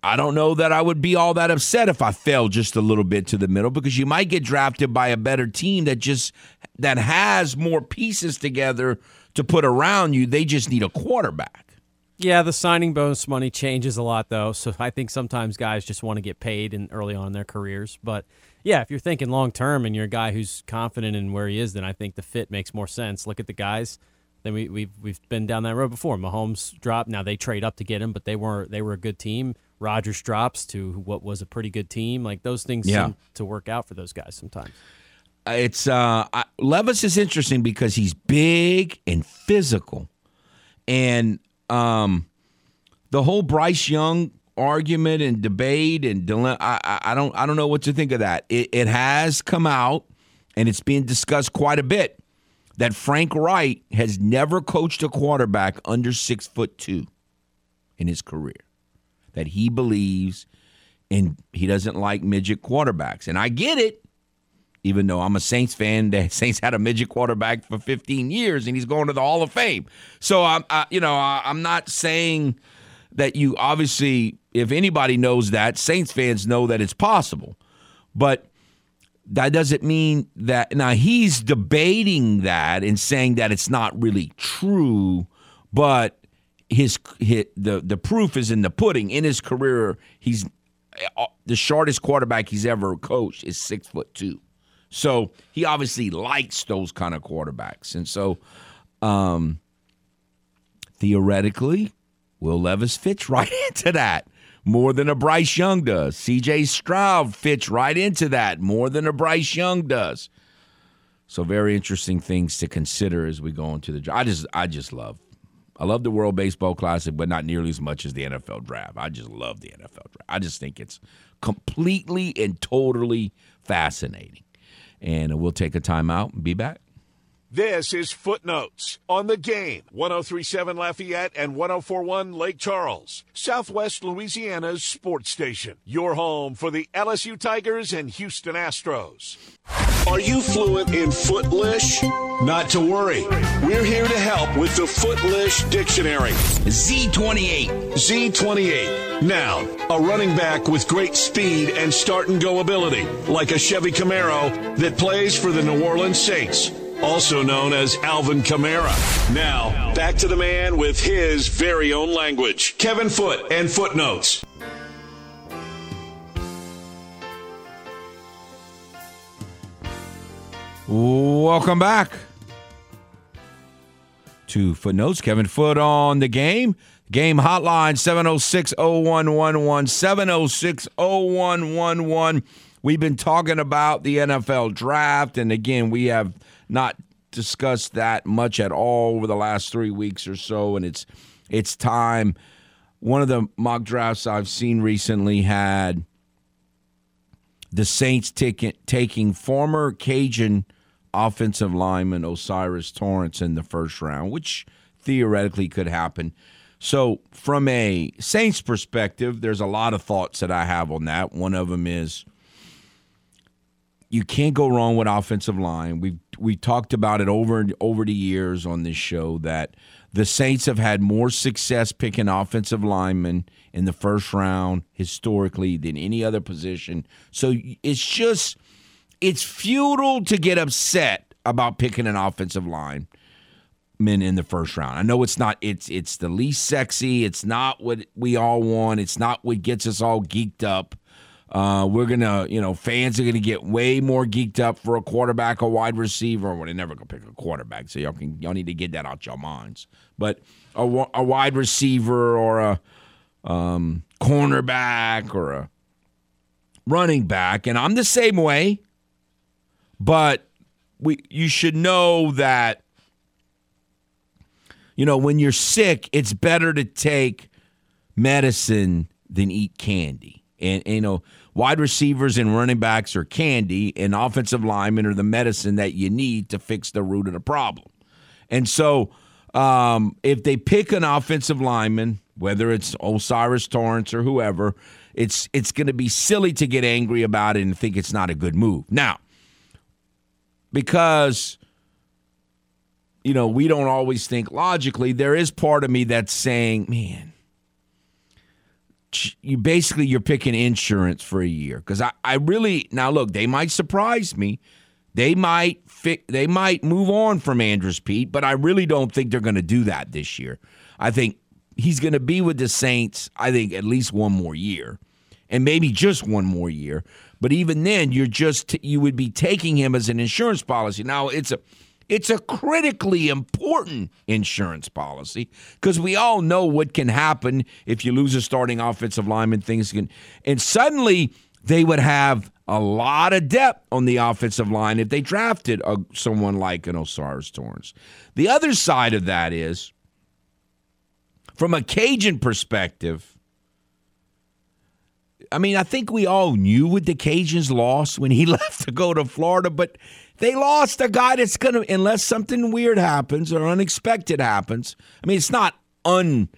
I don't know that I would be all that upset if I fell just a little bit to the middle because you might get drafted by a better team that just that has more pieces together to put around you. They just need a quarterback. Yeah, the signing bonus money changes a lot though, so I think sometimes guys just want to get paid in early on in their careers. But yeah, if you're thinking long term and you're a guy who's confident in where he is, then I think the fit makes more sense. Look at the guys. Then we, we've we've been down that road before. Mahomes dropped. Now they trade up to get him, but they were they were a good team. Rodgers drops to what was a pretty good team. Like those things Yeah. seem to work out for those guys sometimes. It's uh I, Levis is interesting because he's big and physical, and um the whole Bryce Young argument and debate and I I don't I don't know what to think of that. It, it has come out and it's being discussed quite a bit that Frank Reich has never coached a quarterback under six foot two in his career. That he believes and he doesn't like midget quarterbacks, and I get it even though I'm a Saints fan, the (laughs) Saints had a midget quarterback for 15 years, and he's going to the Hall of Fame. So I'm, I, you know, I, I'm not saying that you obviously, if anybody knows that, Saints fans know that it's possible, but that doesn't mean that now he's debating that and saying that it's not really true, but his, his the the proof is in the pudding. In his career, he's uh, the shortest quarterback he's ever coached is six foot two. So he obviously likes those kind of quarterbacks. And so um, theoretically, Will Levis fits right (laughs) into that more than a Bryce Young does. CJ Stroud fits right into that more than a Bryce Young does. So very interesting things to consider as we go into the draft. I just I just love I love the World Baseball Classic, but not nearly as much as the NFL draft. I just love the NFL draft. I just think it's completely and totally fascinating. And we'll take a timeout and be back. This is Footenotes on the game. 1037 Lafayette and 1041 Lake Charles, Southwest Louisiana's sports station. Your home for the LSU Tigers and Houston Astros. Are you fluent in Footlish? Not to worry. We're here to help with the Footlish Dictionary. Z28. Z28. Noun, a running back with great speed and start and go ability, like a Chevy Camaro that plays for the New Orleans Saints, also known as Alvin Kamara. Now, back to the man with his very own language, Kevin Foote and Footenotes. Welcome back to Footenotes. Kevin Foote on the game. Game hotline 706 0111. 706 0111. We've been talking about the NFL draft, and again, we have not discussed that much at all over the last three weeks or so, and it's it's time. One of the mock drafts I've seen recently had the Saints ticket, taking former Cajun offensive lineman O'Cyrus Torrence in the first round, which theoretically could happen. So, from a Saints perspective, there's a lot of thoughts that I have on that. One of them is you can't go wrong with offensive line. We we talked about it over and over the years on this show that the Saints have had more success picking offensive linemen in the first round historically than any other position. So it's just it's futile to get upset about picking an offensive line men in the first round. I know it's not it's it's the least sexy, it's not what we all want, it's not what gets us all geeked up. Uh, we're gonna, you know, fans are gonna get way more geeked up for a quarterback, a wide receiver. Well, they're never gonna pick a quarterback, so y'all can y'all need to get that out your minds. But a, a wide receiver or a um, cornerback or a running back, and I'm the same way. But we, you should know that, you know, when you're sick, it's better to take medicine than eat candy. And, and you know, wide receivers and running backs are candy, and offensive linemen are the medicine that you need to fix the root of the problem. And so, um, if they pick an offensive lineman, whether it's O'Cyrus Torrence or whoever, it's it's going to be silly to get angry about it and think it's not a good move. Now, because you know we don't always think logically, there is part of me that's saying, man, you basically you're picking insurance for a year. Because I, I really now look they might surprise me. They might fi- they might move on from Andrus Peat but I really don't think they're going to do that this year. I think he's going to be with the Saints I think at least one more year and maybe just one more year. But even then you're just you would be taking him as an insurance policy. Now it's a it's a critically important insurance policy because we all know what can happen if you lose a starting offensive lineman. Things can, and suddenly they would have a lot of depth on the offensive line if they drafted a, someone like an O'Cyrus Torrence. The other side of that is, from a Cajun perspective, I mean, I think we all knew what the Cajuns lost when he (laughs) left to go to Florida, but they lost a guy that's going to, unless something weird happens or unexpected happens. I mean, it's not un.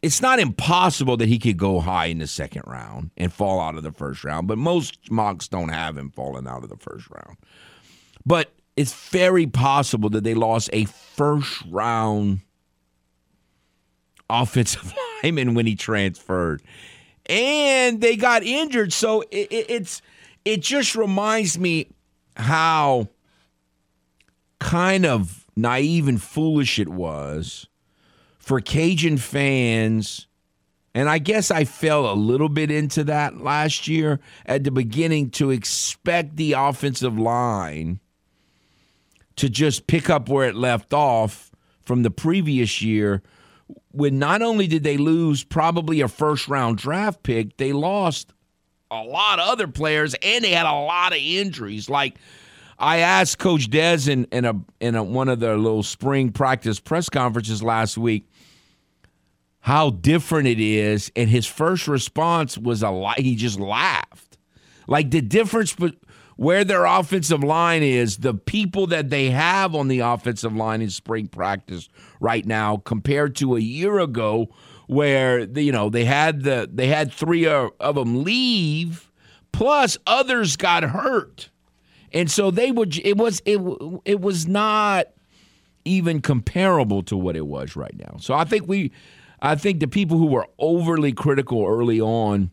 It's not impossible that he could go high in the second round and fall out of the first round, but most mocks don't have him falling out of the first round. But it's very possible that they lost a first round offensive (laughs) lineman when he transferred. And they got injured. So it, it, it's it just reminds me how kind of naive and foolish it was for Cajun fans. And I guess I fell a little bit into that last year at the beginning to expect the offensive line to just pick up where it left off from the previous year. When not only did they lose probably a first round draft pick, they lost a lot of other players, and they had a lot of injuries. Like I asked Coach Des in, in a in a, one of their little spring practice press conferences last week how different it is, and his first response was a lot. He just laughed, like the difference, where their offensive line is, the people that they have on the offensive line in spring practice right now, compared to a year ago where you know they had the they had three uh, of them leave, plus others got hurt, and so they would. It was it it was not even comparable to what it was right now. So I think we, I think the people who were overly critical early on.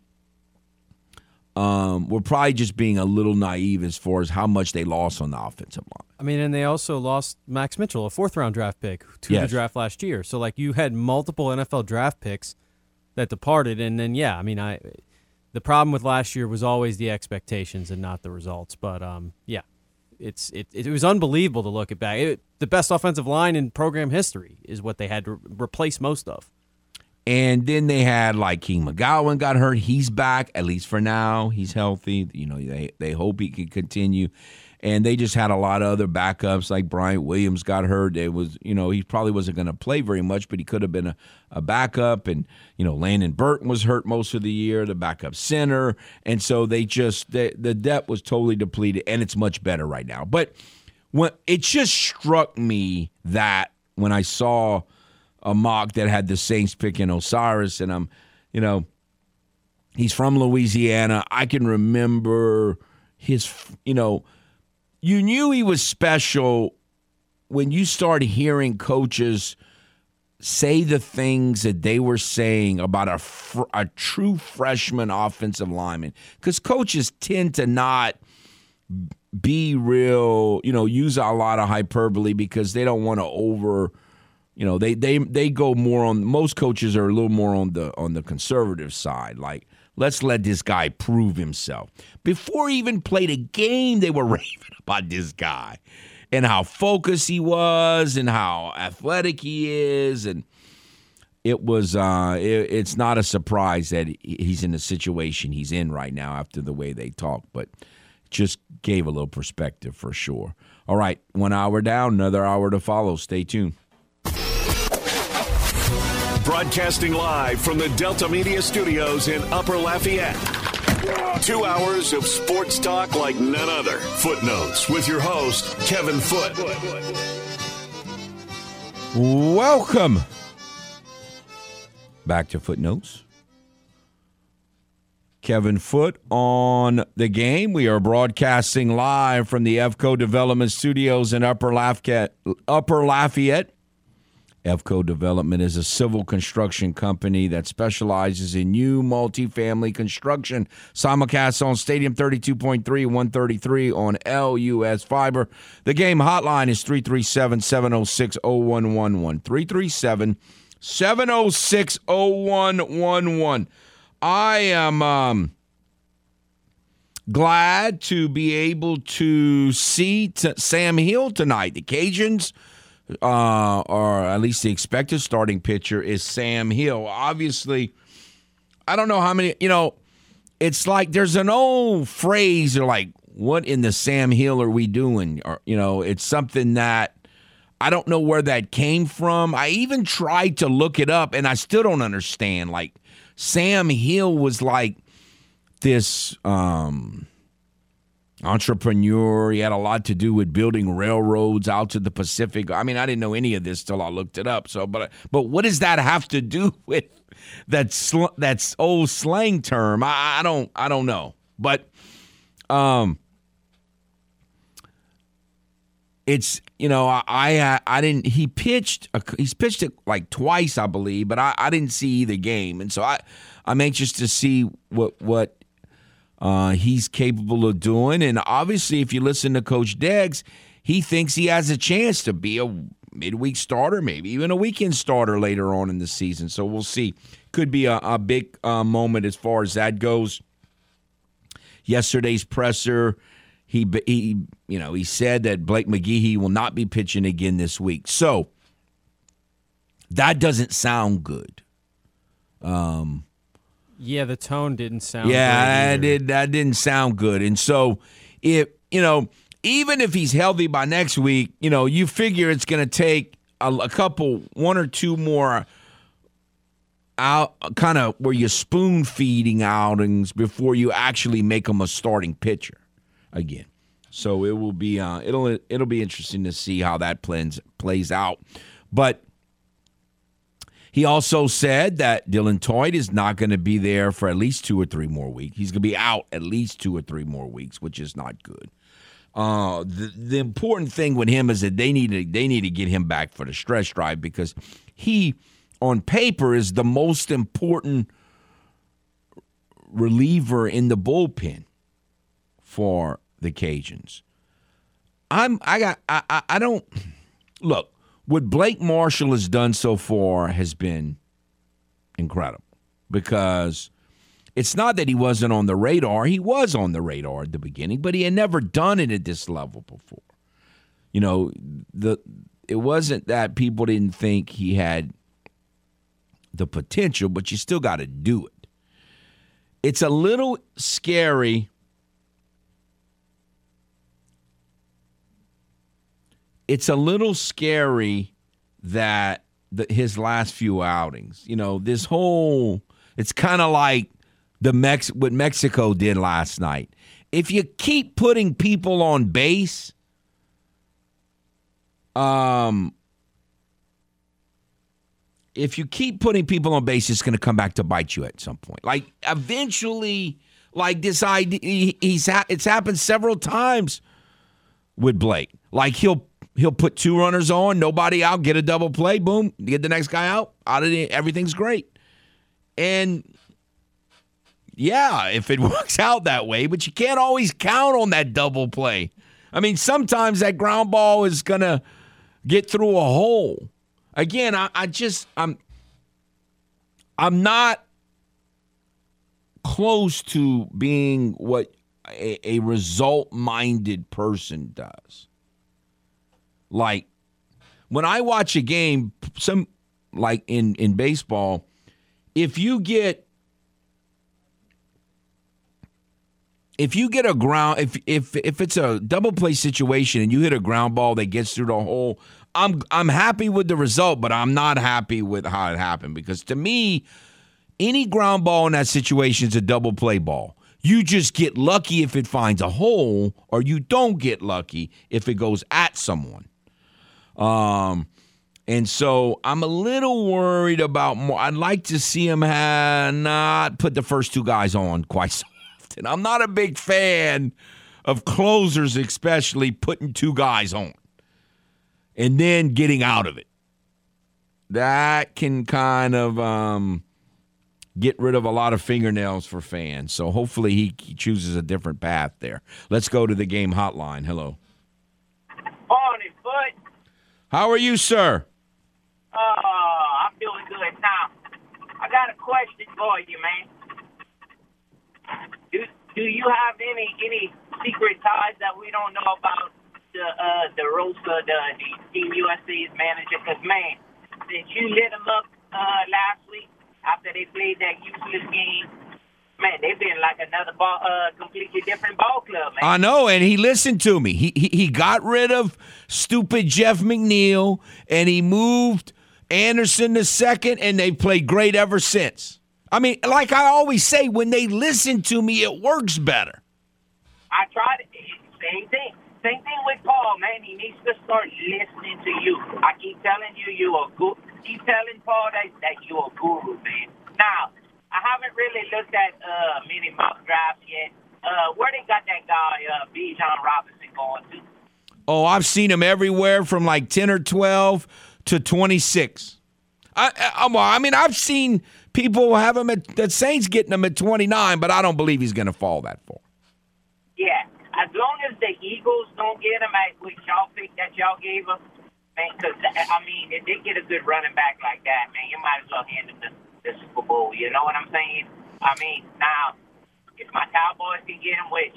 Um, were probably just being a little naive as far as how much they lost on the offensive line. I mean, and they also lost Max Mitchell, a fourth round draft pick, to Yes. the draft last year. So like you had multiple NFL draft picks that departed, and then yeah, I mean, I the problem with last year was always the expectations and not the results. But um, yeah, it's it, it was unbelievable to look at back. It, the best offensive line in program history is what they had to replace most of. And then they had like King McGowan got hurt. He's back, at least for now. He's healthy. You know, they, they hope he can continue. And they just had a lot of other backups, like Bryant Williams got hurt. It was, you know, he probably wasn't going to play very much, but he could have been a, a backup. And, you know, Landon Burton was hurt most of the year, the backup center. And so they just, they, the depth was totally depleted, and it's much better right now. But when it just struck me that when I saw a mock that had the Saints picking O'Cyrus, and I'm, you know, he's from Louisiana. I can remember his, you know, you knew he was special when you start hearing coaches say the things that they were saying about a fr- a true freshman offensive lineman because coaches tend to not be real, you know, use a lot of hyperbole because they don't want to over you know they they they go more on most coaches are a little more on the on the conservative side like let's let this guy prove himself before he even played a game they were (laughs) raving about this guy and how focused he was and how athletic he is and it was uh, it, it's not a surprise that he's in the situation he's in right now after the way they talk, but just gave a little perspective for sure. All right, one hour down, another hour to follow. Stay tuned. Broadcasting live from the Delta Media Studios in Upper Lafayette. Two hours of sports talk like none other. Footenotes with your host, Kevin Foote. Welcome back to Footenotes. Kevin Foote on the game. We are broadcasting live from the EFCO Development Studios in Upper Lafayette. Upper Lafayette. EFCO Development is a civil construction company that specializes in new multifamily construction. Simulcast on Stadium 32.3, 133 on LUS Fiber. The game hotline is 337 706 0111. 337 706 0111. I am um, glad to be able to see t- Sam Hill tonight. The Cajuns uh, or at least the expected starting pitcher is Sam Hill. Obviously, I don't know how many, you know, it's like there's an old phrase or like, what in the Sam Hill are we doing? Or, you know, it's something that I don't know where that came from. I even tried to look it up and I still don't understand. Like, Sam Hill was like this, um, entrepreneur. He had a lot to do with building railroads out to the Pacific. I mean, I didn't know any of this till I looked it up. So, but but what does that have to do (laughs) with that sl- that's old slang term? I, I don't I don't know. But um it's you know I, I I, didn't he pitched he's pitched it like twice I believe but I, I didn't see either game and so I I'm anxious to see what what uh, he's capable of doing. And obviously, if you listen to Coach Deggs, he thinks he has a chance to be a midweek starter, maybe even a weekend starter later on in the season. So we'll see. Could be a, a big uh, moment as far as that goes. Yesterday's presser, he he you know he said that Blake McGehee will not be pitching again this week. So that doesn't sound good. Um, yeah, the tone didn't sound. Yeah, that did that didn't sound good. And so, if you know, even if he's healthy by next week, you know, you figure it's going to take a, a, couple, one or two more out, kind of where you're spoon feeding outings before you actually make him a starting pitcher again. So it will be uh, it'll it'll be interesting to see how that plans plays out, but he also said that Dylan Theut is not going to be there for at least two or three more weeks. He's going to be out at least two or three more weeks, which is not good. Uh, the the important thing with him is that they need to they need to get him back for the stretch drive because he, on paper, is the most important reliever in the bullpen for the Cajuns. I'm I got I I don't look what Blake Marshall has done so far has been incredible because it's not that he wasn't on the radar. He was on the radar at the beginning, but he had never done it at this level before. You know, the it wasn't that people didn't think he had the potential, but you still got to do it. It's a little scary it's a little scary that the, his last few outings, you know, this whole it's kind of like the Mex what Mexico did last night. If you keep putting people on base, um, if you keep putting people on base, it's going to come back to bite you at some point. Like eventually, like this idea, he's ha- it's happened several times with Blake. Like he'll He'll put two runners on, nobody out, get a double play, boom, get the next guy out. Out of the, everything's great. And yeah, if it (laughs) works out that way, but you can't always count on that double play. I mean, sometimes that ground ball is gonna get through a hole. Again, I, I just I'm I'm not close to being what a, a result minded person does. Like when I watch a game, some like in in baseball, if you get if you get a ground if if if it's a double play situation and you hit a ground ball that gets through the hole, I'm I'm happy with the result, but I'm not happy with how it happened because to me, any ground ball in that situation is a double play ball. You just get lucky if it finds a hole, or you don't get lucky if it goes at someone. Um, and so I'm a little worried about more. I'd like to see him have not put the first two guys on quite so often. I'm not a big fan of closers, especially putting two guys on and then getting out of it. That can kind of um, get rid of a lot of fingernails for fans. So hopefully he, he chooses a different path there. Let's go to the game hotline. Hello. How are you, sir? Uh, I'm doing good now. I got a question for you, man. Do do you have any any secret ties that we don't know about the uh DeRosa, the the Team USA's manager? Because man, since you lit them up uh last week after they played that useless game, man, they've been like another ball, uh, completely different ball club, man. I know, and he listened to me. He, he he got rid of stupid Jeff McNeil, and he moved Anderson to second, and they played great ever since. I mean, like I always say, when they listen to me, it works better. I tried it. Same thing. Same thing with Paul, man. He needs to start listening to you. I keep telling you, you are good. Keep telling Paul that, that you are a guru, man. Now, I haven't really looked at uh, many mock drafts yet. Uh, where they got that guy, uh, Bijan Robinson, going to? Oh, I've seen him everywhere from like 10 or 12 to 26. I, I, I mean, I've seen people have him at the Saints getting him at 29, but I don't believe he's going to fall that far. Yeah, as long as the Eagles don't get him at which y'all pick that y'all gave him, man. Because I mean, if they get a good running back like that, man, you might as well hand him the, the Super Bowl. You know what I'm saying? I mean, now if my Cowboys can get him, which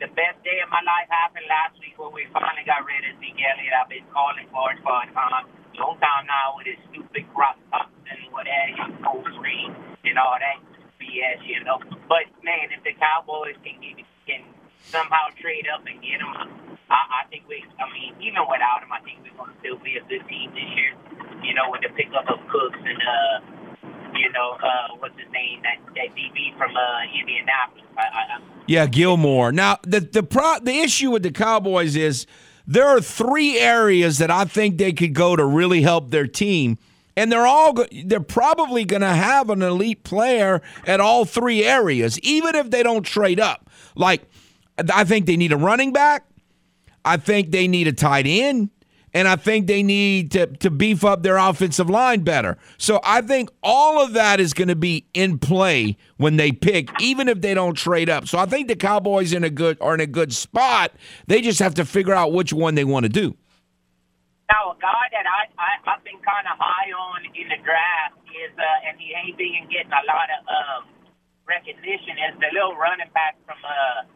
the best day of my life happened last week when we finally got rid of Zeke Elliott. I've been calling for it for a time, long time now with his stupid crop tops and whatever, his full screen and all that BS, you know. But man, if the Cowboys can can somehow trade up and get him, I, I think we. I mean, even without him, I think we're going to still be a good team this year. You know, with the pickup of Cooks and uh, you know, uh, what's his name, that that DB from uh Indianapolis. I, I, Yeah, Gilmore. Now, the the pro, the issue with the Cowboys is there are three areas that I think they could go to really help their team, and they're all they're probably going to have an elite player at all three areas, even if they don't trade up. Like, I think they need a running back. I think they need a tight end. And I think they need to, to beef up their offensive line better. So I think all of that is going to be in play when they pick, even if they don't trade up. So I think the Cowboys in a good are in a good spot. They just have to figure out which one they want to do. Now, a guy that I, I I've been kind of high on in the draft is, uh, and he ain't been getting a lot of um, recognition, is the little running back from uh,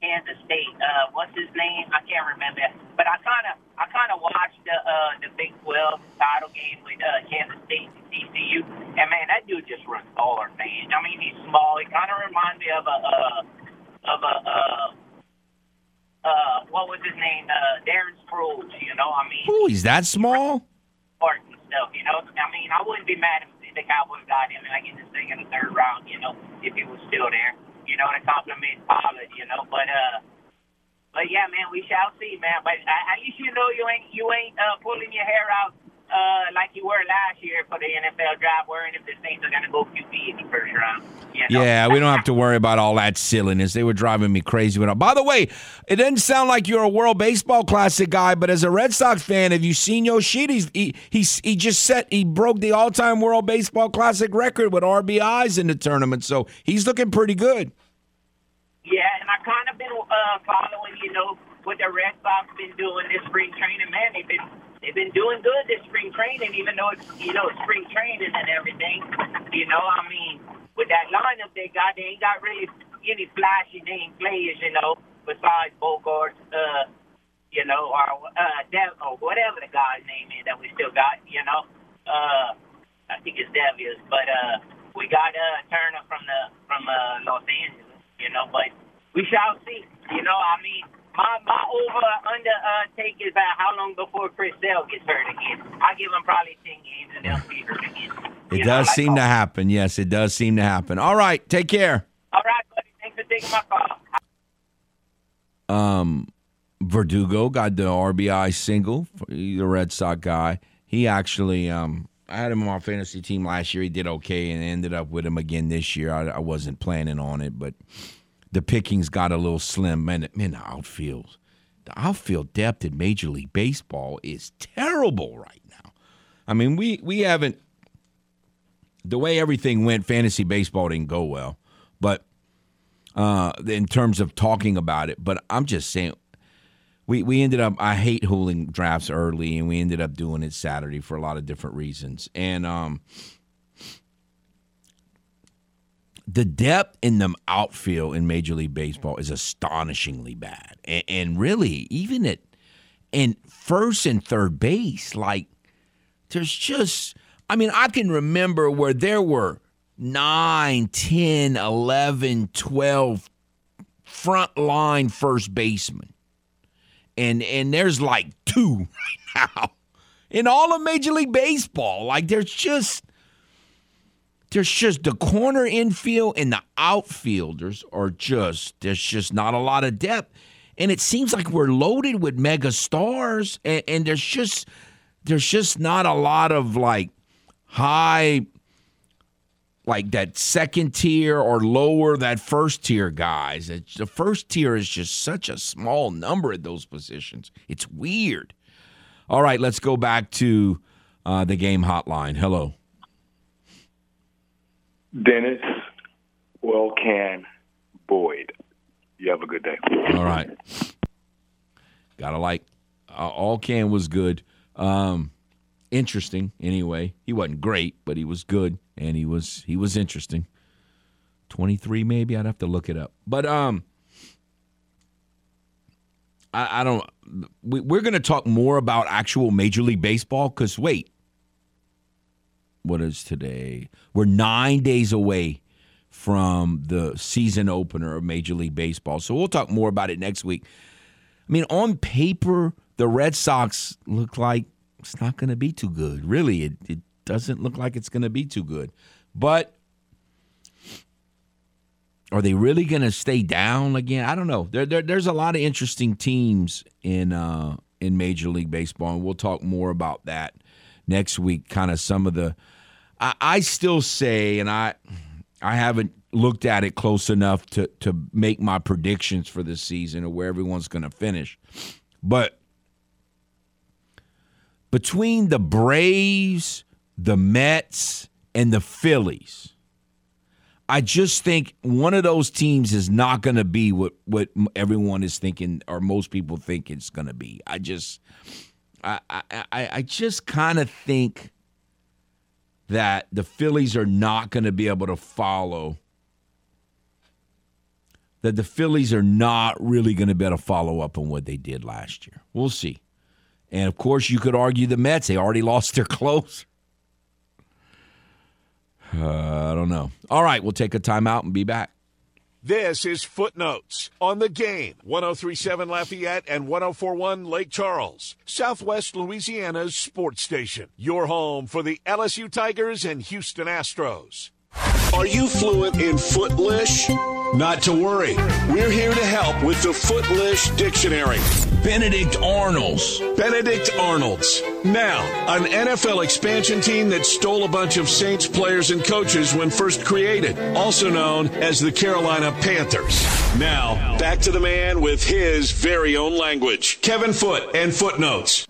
Kansas State. Uh, what's his name? I can't remember. But I kind of I kind of watched the uh, the Big 12 title game with uh, Kansas State and TCU, and man, that dude just runs hard, man. I mean, he's small. He kind of reminds me of a uh, of a. Uh, uh, what was his name? Uh, Darren Sproles. You know, I mean, Ooh, he's that small? parts and stuff. You know, I mean, I wouldn't be mad if the Cowboys got him like in the second or third round. You know, if he was still there. You know, to compliment Pollard. You know, but uh, but yeah, man, we shall see, man. But at least you know you ain't you ain't uh, pulling your hair out uh, like you were last year for the NFL draft, worrying if the Saints are gonna go QB in the first round. Know? Yeah, we don't have to worry about all that silliness. They were driving me crazy with it. By the way, it doesn't sound like you're a World Baseball Classic guy, but as a Red Sox fan, have you seen Yoshida? He he he just set he broke the all-time World Baseball Classic record with RBIs in the tournament, so he's looking pretty good. Yeah, and I kind of been uh, following, you know, what the Red Sox been doing this spring training. Man, they've been they've been doing good this spring training, even though it's you know spring training and everything. You know, I mean, with that lineup they got, they ain't got really any flashy name players, you know, besides Bogart, uh, you know, or uh, Dev, or whatever the guy's name is that we still got, you know. Uh, I think it's Devils, but uh, we got uh, Turner from the from uh, Los Angeles, you know. But we shall see. You know, I mean, my my over under uh, take is about how long before Chris Sale gets hurt again. I give him probably ten games and they'll be hurt again. It You does know, like seem to all- happen. Yes, it does seem to happen. All right, take care. All right, buddy. Thanks for taking my call. Um, Verdugo got the RBI single. A Red Sox guy. He actually, um, I had him on my fantasy team last year. He did okay and ended up with him again this year. I, I wasn't planning on it, but the pickings got a little slim. Man, man, the outfield, the outfield depth in Major League Baseball is terrible right now. I mean, we we haven't the way everything went. Fantasy baseball didn't go well, but uh, in terms of talking about it. But I'm just saying, we we ended up. I hate holding drafts early, and we ended up doing it Saturday for a lot of different reasons. And um, the depth in the outfield in Major League Baseball is astonishingly bad, and, and really, even at in first and third base, like there's just. I mean, I can remember where there were 9, 10, 11, 12 front line first basemen. And and there's like two (laughs) right now in all of Major League Baseball. Like there's just there's just the corner infield and the outfielders are just there's just not a lot of depth. And it seems like we're loaded with mega stars and, and there's just there's just not a lot of like high like that second tier or lower that first tier guys. It's, the first tier is just such a small number at those positions. It's weird. All right, let's go back to uh, the game hotline. Hello. Dennis, well, can Boyd. You have a good day. All right. Gotta like uh, all can was good. Um, interesting anyway. He wasn't great, but he was good and he was he was interesting. 23 maybe I'd have to look it up. But um I, I don't we, we're going to talk more about actual Major League Baseball cuz wait. What is today? We're 9 days away from the season opener of Major League Baseball. So we'll talk more about it next week. I mean, on paper, the Red Sox look like it's not going to be too good. Really, it, it doesn't look like it's going to be too good. But are they really going to stay down again? I don't know. There, there, there's a lot of interesting teams in uh, in Major League Baseball, and we'll talk more about that next week. Kind of some of the. I, I still say, and I I haven't looked at it close enough to to make my predictions for this season or where everyone's going to finish, but between the Braves, the Mets, and the Phillies, I just think one of those teams is not going to be what what everyone is thinking or most people think it's going to be. I just I I I, I just kind of think that the Phillies are not going to be able to follow that the Phillies are not really going to be able to follow up on what they did last year. We'll see. And of course, you could argue the Mets. They already lost their close. Uh, I don't know. All right, we'll take a timeout and be back. This is Footenotes on the game. 1037 Lafayette and 1041 Lake Charles, Southwest Louisiana's sports station. Your home for the LSU Tigers and Houston Astros. Are you fluent in Footlish? Not to worry. We're here to help with the Footlish Dictionary. Benedict Arnolds. Benedict Arnolds. Now, an NFL expansion team that stole a bunch of Saints players and coaches when first created, also known as the Carolina Panthers. Now, back to the man with his very own language. Kevin Foote and Footenotes.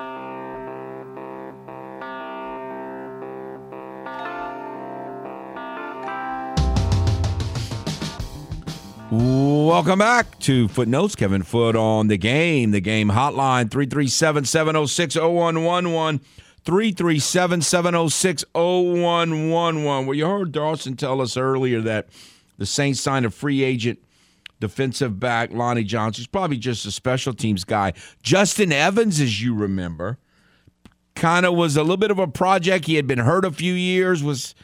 Welcome back to Footenotes. Kevin Foote on the game. The game hotline 337 706 0111. 337 706 0111. Well, you heard Dawson tell us earlier that the Saints signed a free agent defensive back, Lonnie Johnson. He's probably just a special teams guy. Justin Evans, as you remember, kind of was a little bit of a project. He had been hurt a few years. Was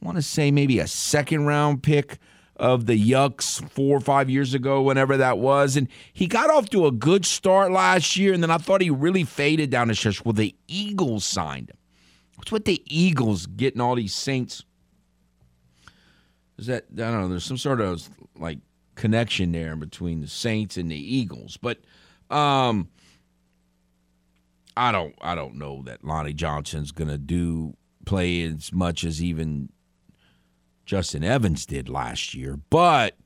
I want to say maybe a second round pick of the Bucs four or five years ago, whenever that was. And he got off to a good start last year, and then I thought he really faded down the stretch. Well, the Eagles signed him. What's with the Eagles getting all these Saints? Is that I don't know? There's some sort of like connection there between the Saints and the Eagles, but um, I don't I don't know that Lonnie Johnson's gonna do play as much as even Justin Evans did last year, but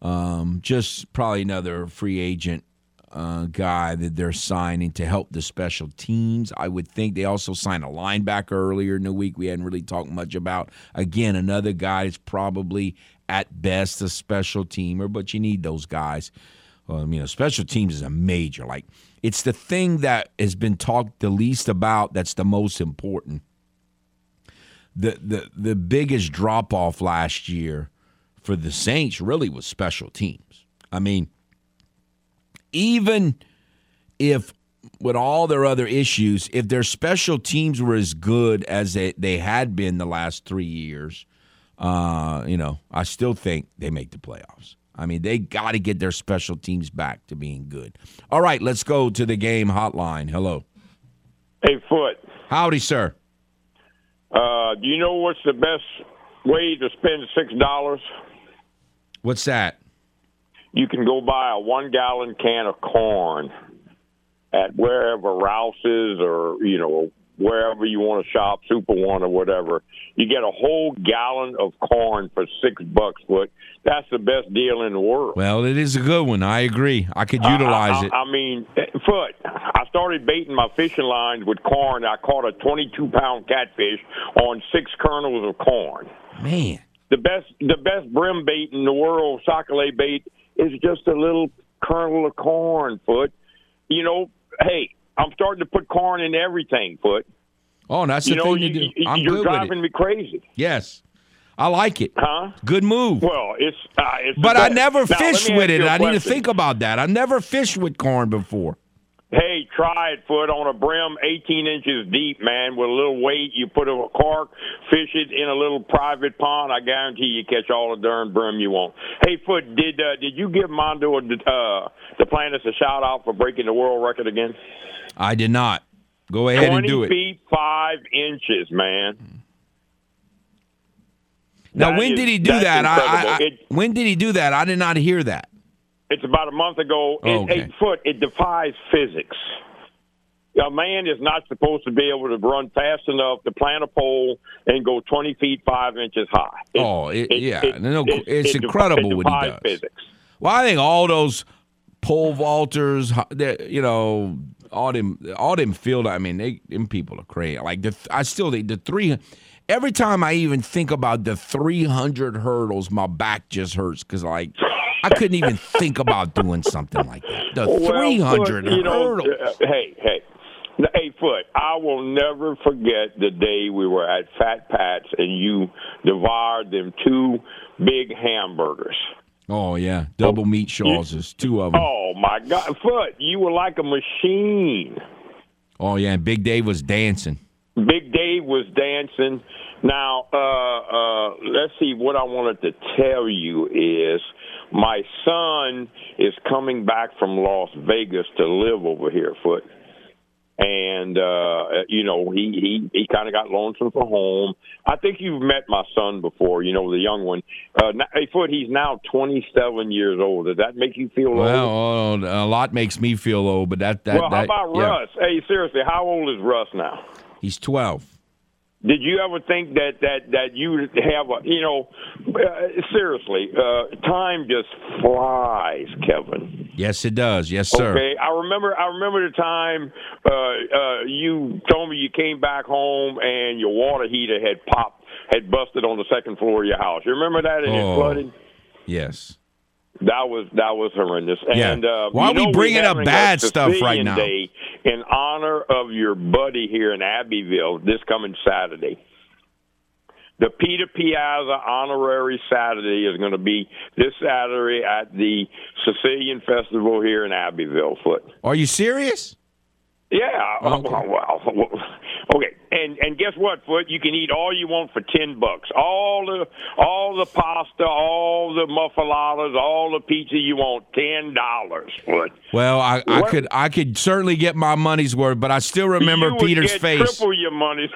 um, just probably another free agent uh, guy that they're signing to help the special teams. I would think they also signed a linebacker earlier in the week. We hadn't really talked much about. Again, another guy is probably at best a special teamer, but you need those guys. Um, you know, special teams is a major. Like it's the thing that has been talked the least about. That's the most important. The the the biggest drop off last year for the Saints really was special teams. I mean, even if with all their other issues, if their special teams were as good as they, they had been the last three years, uh, you know, I still think they make the playoffs. I mean, they got to get their special teams back to being good. All right, let's go to the game hotline. Hello. Hey, Foote. Howdy, sir. Uh, do you know what's the best way to spend six dollars? What's that? You can go buy a one gallon can of corn at wherever Rouse's or you know wherever you want to shop, Super One or whatever. You get a whole gallon of corn for six bucks. Foote. That's the best deal in the world. Well, it is a good one. I agree. I could utilize I, I, it. I mean, Foote. I started baiting my fishing lines with corn. I caught a 22 pound catfish on six kernels of corn. Man. The best, the best brim bait in the world, sac-a-lait bait, is just a little kernel of corn. Foote. You know, hey, I'm starting to put corn in everything. Foote. Oh, that's you the know, thing to you, do. I'm you're driving me crazy, Yes. I like it. huh? Good move. Well, it's uh, it's. But I never Now, me with it. I I need to think about that. I never fished with corn before. Hey, try it, foot on a brim 18 inches deep, man, with a little weight. You put a cork, fish it in a little private pond. I guarantee you catch all the darn brim you want. Hey, foot, did uh, did you give Mondo uh, Duplantis a shout out for breaking the world record again? I did not. Go ahead and do it. 20 feet five inches, man. Now, That when is- did he do that? I, I. It- when did he do that? I did not hear that. It's about a month ago. Oh, okay. Eight foot. It defies physics. A man is not supposed to be able to run fast enough to plant a pole and go 20 feet 5 inches high. It- Oh, it- yeah. No, it's it incredible what he does. Physics. Well, I think all those pole vaulters, you know, all them, all them field. I mean, they them people are crazy. Like the, I still think the three. Every time I even think about the 300 hurdles, my back just hurts because like I couldn't even think about doing something like that. The Well, 300 Foote, you know, hurdles. uh, hey, hey. Hey, Foote, I will never forget the day we were at Fat Pat's and you devoured them two big hamburgers. Oh yeah, double meat shawls, two of them. Oh, my God. Foote, you were like a machine. Oh yeah, and Big Dave was dancing. Big Dave was dancing. Now, uh, uh, let's see. What I wanted to tell you is my son is coming back from Las Vegas to live over here, Foote. And uh, you know he he, he kind of got lonesome for home. I think you've met my son before. You know the young one. Uh, hey, Foote, he's now 27 years old. Does that make you feel old? Well, oh, a lot makes me feel old, but that that well, how that about yeah. Russ? Hey, seriously, how old is Russ now? He's 12. Did you ever think that that that you have a you know uh, seriously uh, time just flies, Kevin. Yes, it does. Yes, sir. Okay, I remember I remember the time uh, uh, you told me you came back home and your water heater had popped had busted on the second floor of your house. You remember that and Oh. it flooded. Yes. That was that was horrendous. Yeah. And uh, Why are we bringing up bad stuff right now? Day in honor of your buddy here in Abbeville this coming Saturday. The Peter Piazza Honorary Saturday is going to be this Saturday at the Sicilian Festival here in Abbeville. Foote. Are you serious? Yeah. Okay. Well, (laughs) well, okay. And and guess what, Foote? You can eat all you want for ten bucks. All the all the pasta, all the muffaladas, all the pizza you want, ten dollars, Foote. Well, I, I What- could I could certainly get my money's worth, but I still remember you Peter's face. Triple your money.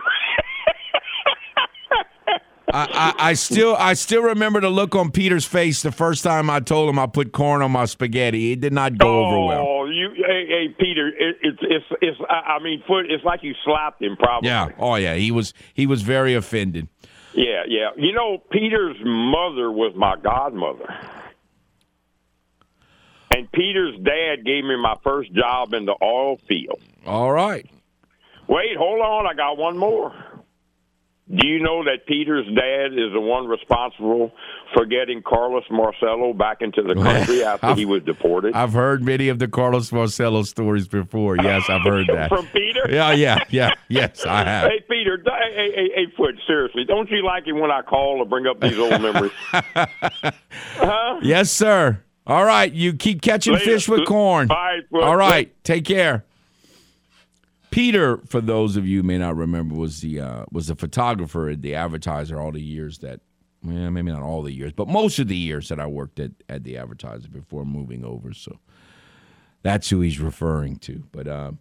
I, I, I still I still remember the look on Peter's face the first time I told him I put corn on my spaghetti. It did not go over well. Oh, You, hey, hey Peter, it, it's it's it's. I I mean, Foote. It's like you slapped him, probably. Yeah. Oh yeah. He was he was very offended. Yeah, yeah. You know, Peter's mother was my godmother. And Peter's dad gave me my first job in the oil field. All right. Wait, hold on. I got one more. Do you know that Peter's dad is the one responsible for getting Carlos Marcello back into the country (laughs) after he was deported? I've heard many of the Carlos Marcello stories before. Yes, I've heard (laughs) that. From Peter? Yeah, yeah, yeah. Yes, I (laughs) have. Hey, Peter, hey, hey, hey, Foote, seriously, don't you like it when I call to bring up these old memories? huh? Yes, sir. All right, you keep catching Later. fish with corn. All right, well, All right, take care. Peter, for those of you may not remember, was the uh, was the photographer at the Advertiser all the years that, well, maybe not all the years, but most of the years that I worked at at the Advertiser before moving over. So that's who he's referring to. But uh,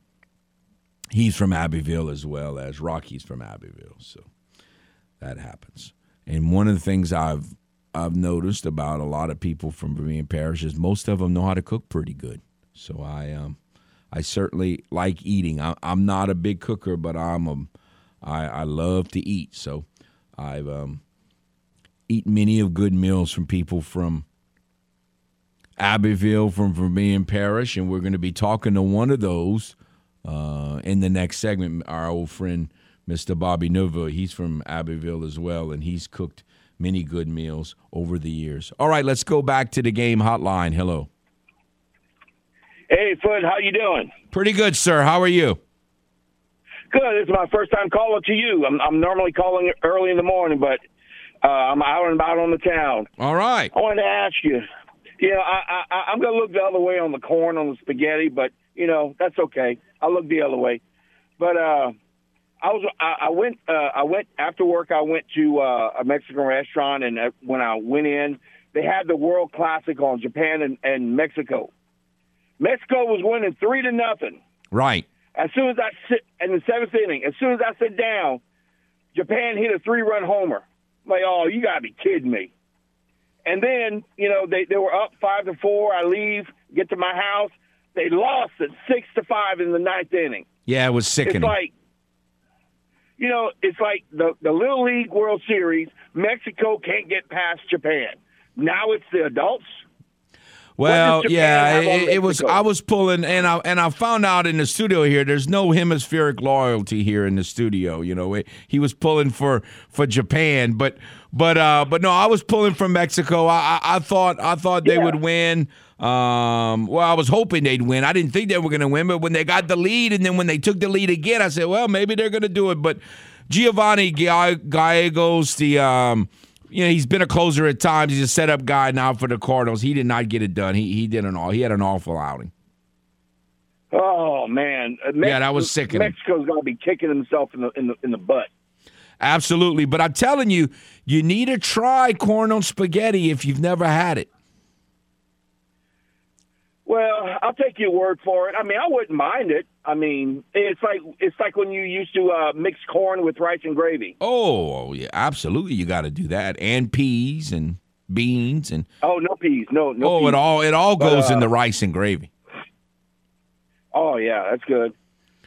he's from Abbeville as well as Rocky's from Abbeville. So that happens. And one of the things I've I've noticed about a lot of people from Vermilion Parish is most of them know how to cook pretty good. So I um I certainly like eating. I, I'm not a big cooker, but I'm a I, I love to eat. So I've um eat many of good meals from people from Abbeville, from Vermilion Parish, and we're going to be talking to one of those uh, in the next segment. Our old friend, Mr. Bobby Nova, he's from Abbeville as well, and he's cooked many good meals over the years. All right, let's go back to the game hotline. Hello. Hey, Foote, how you doing? Pretty good, sir. How are you? Good. This is my first time calling to you. I'm, I'm normally calling early in the morning, but uh, I'm out and about on the town. All right. I wanted to ask you. You know, I, I, I'm going to look the other way on the corn on the spaghetti, but you know that's okay. I'll look the other way. But uh, I was I, I went uh, I went after work. I went to uh, a Mexican restaurant, and uh, when I went in, they had the World Classic on Japan and, and Mexico. Mexico was winning three to nothing. Right. As soon as I sit in the seventh inning, as soon as I sit down, Japan hit a three run homer. I'm like, oh, you gotta be kidding me. And then, you know, they, they were up five to four. I leave, get to my house. They lost at six to five in the ninth inning. Yeah, it was sickening. It's like, you know, it's like the the Little League World Series. Mexico can't get past Japan. Now it's the adults. Well, yeah, it, it was. I was pulling, and I and I found out in the studio here. There's no hemispheric loyalty here in the studio. You know, he was pulling for for Japan, but but uh, but no, I was pulling for Mexico. I I, I thought I thought they Yeah. would win. Um, well, I was hoping they'd win. I didn't think they were going to win, but when they got the lead, and then when they took the lead again, I said, well, maybe they're going to do it. But Giovanni Ga- Gallegos, the um, you know, he's been a closer at times. He's a setup guy now for the Cardinals. He did not get it done. He he did an all. He had an awful outing. Oh man, Uh, Yeah, that was sickening. Mexico's got to be kicking himself in the in the in the butt. Absolutely. But I'm telling you, you need to try corn on spaghetti if you've never had it. Well, I'll take your word for it. I mean, I wouldn't mind it. I mean, it's like it's like when you used to uh, mix corn with rice and gravy. Oh, yeah, absolutely. You got to do that, and peas and beans and Oh, no peas, no, no. oh, peas. it all it all But, goes uh, in the rice and gravy. Oh yeah, that's good.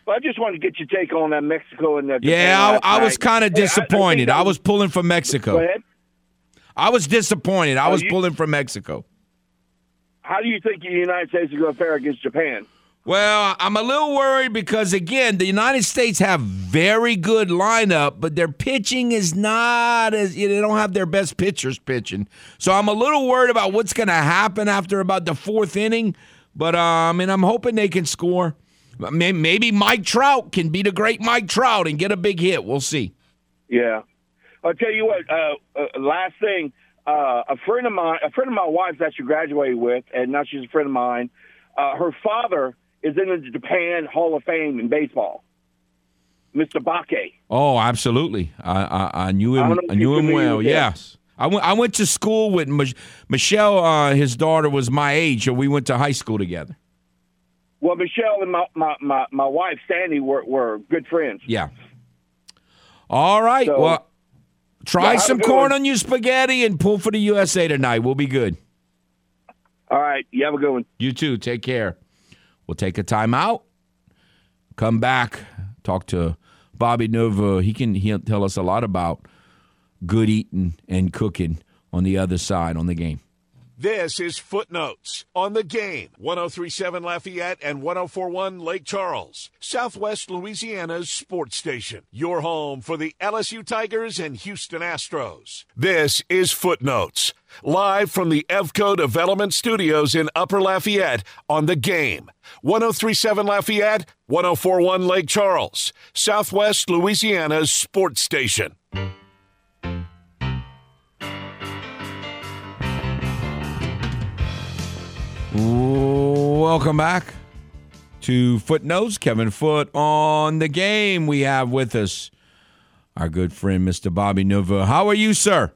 But I just wanted to get your take on that Mexico and that. Yeah, I, I was kind of Hey, I- I disappointed. I, was pulling for Go Mexico. ahead. I was disappointed. I Oh, was you- pulling for Mexico. How do you think the United States is going to fare against Japan? Well, I'm a little worried because again, the United States have very good lineup, but their pitching is not as they don't have their best pitchers pitching. So I'm a little worried about what's going to happen after about the fourth inning. But uh, I mean, I'm hoping they can score. Maybe Mike Trout can beat the great Mike Trout and get a big hit. We'll see. Yeah, I'll tell you what. Uh, uh, last thing, uh, a friend of mine, a friend of my wife's that she graduated with, and now she's a friend of mine. Uh, her father is in the Japan Hall of Fame in baseball. Mr. Bake. Oh, absolutely. I I, I knew him. I I, don't know if knew him well. Yes. I went. I went to school with Mich- Michelle. Uh, his daughter was my age, so we went to high school together. Well, Michelle and my, my, my, my wife, Sandy, were, were good friends. Yeah. All right. So- well, try Yeah, some corn one. on your spaghetti and pull for the USA tonight. We'll be good. All right. You have a good one. You too. Take care. We'll take a timeout. Come back. Talk to Bobby Nova. He can he'll tell us a lot about good eating and cooking on the other side on the game. This is Footenotes on the game. 1037 Lafayette and 1041 Lake Charles, Southwest Louisiana's sports station. Your home for the LSU Tigers and Houston Astros. This is Footenotes, live from the Evco Development Studios in Upper Lafayette on the game. 1037 Lafayette, 1041 Lake Charles, Southwest Louisiana's sports station. Welcome back to Footenotes. Kevin Foote on the game. We have with us our good friend, Mr. Bobby Nova. How are you, sir?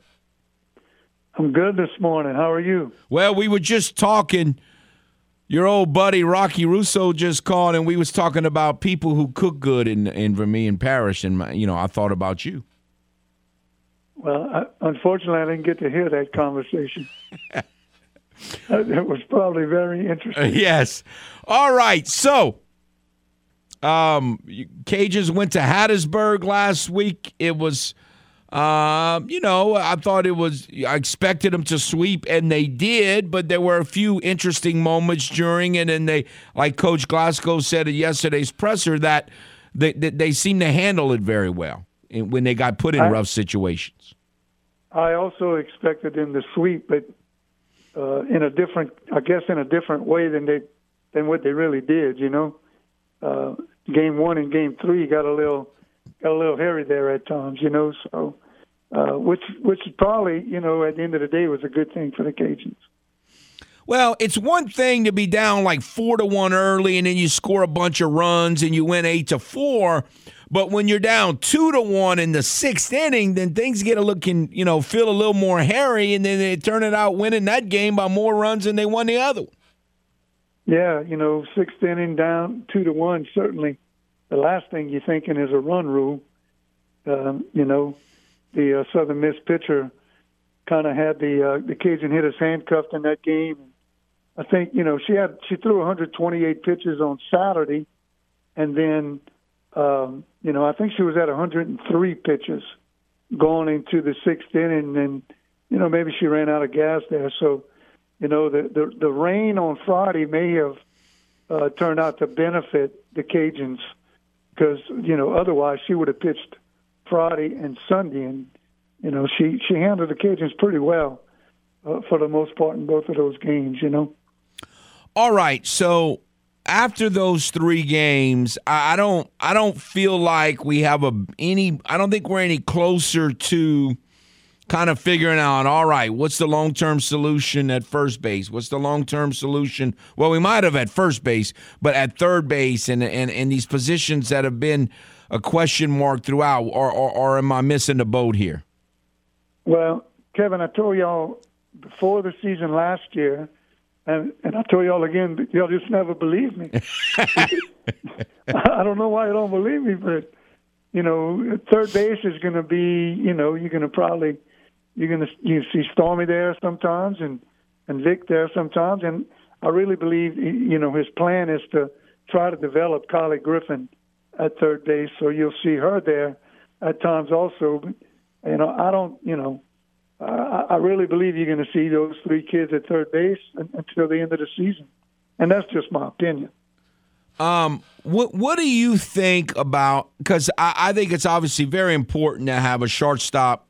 I'm good this morning. How are you? Well, we were just talking. Your old buddy Rocky Russo just called, and we was talking about people who cook good in in Vermilion Parish, and my, you know, I thought about you. Well, I, unfortunately, I didn't get to hear that conversation. (laughs) it was probably very interesting. (laughs) yes. All right. So, um, Cajuns went to Hattiesburg last week. It was, um, you know, I thought it was. I expected them to sweep, and they did. But there were a few interesting moments during it, and they, like Coach Glasgow said at yesterday's presser, that they they, they seem to handle it very well when they got put in I- rough situations. I also expected them to sweep, but uh, in a different, I guess, in a different way than they than what they really did. You know, uh, game one and game three got a little got a little hairy there at times. You know, so uh, which which probably you know at the end of the day was a good thing for the Cajuns. Well, it's one thing to be down like four to one early, and then you score a bunch of runs and you win eight to four. But when you're down two to one in the sixth inning, then things get a looking, you know, feel a little more hairy, and then they turn it out winning that game by more runs than they won the other one. Yeah, you know, sixth inning down two to one. Certainly, the last thing you're thinking is a run rule. Um, you know, the uh, Southern Miss pitcher kind of had the uh, the Cajun hit hitters handcuffed in that game. I think you know she had she threw 128 pitches on Saturday, and then um, you know I think she was at 103 pitches going into the sixth inning, and you know maybe she ran out of gas there. So you know the the, the rain on Friday may have uh, turned out to benefit the Cajuns because you know otherwise she would have pitched Friday and Sunday, and you know she she handled the Cajuns pretty well uh, for the most part in both of those games. You know. All right, so after those three games, I don't I don't feel like we have a any I don't think we're any closer to kind of figuring out all right, what's the long-term solution at first base? What's the long-term solution? Well, we might have at first base, but at third base and and, and these positions that have been a question mark throughout or, or or am I missing the boat here? Well, Kevin, I told y'all before the season last year, and and I tell y'all again, y'all just never believe me. (laughs) (laughs) I don't know why you don't believe me, but you know, third base is going to be, you know, you're going to probably you're going to you see Stormy there sometimes, and and Vic there sometimes, and I really believe, you know, his plan is to try to develop Carly Griffin at third base, so you'll see her there at times also. But you know, I don't, you know, I, I really believe you're going to see those three kids at third base until the end of the season, and that's just my opinion. Um, what what do you think about? Because I, I think it's obviously very important to have a shortstop,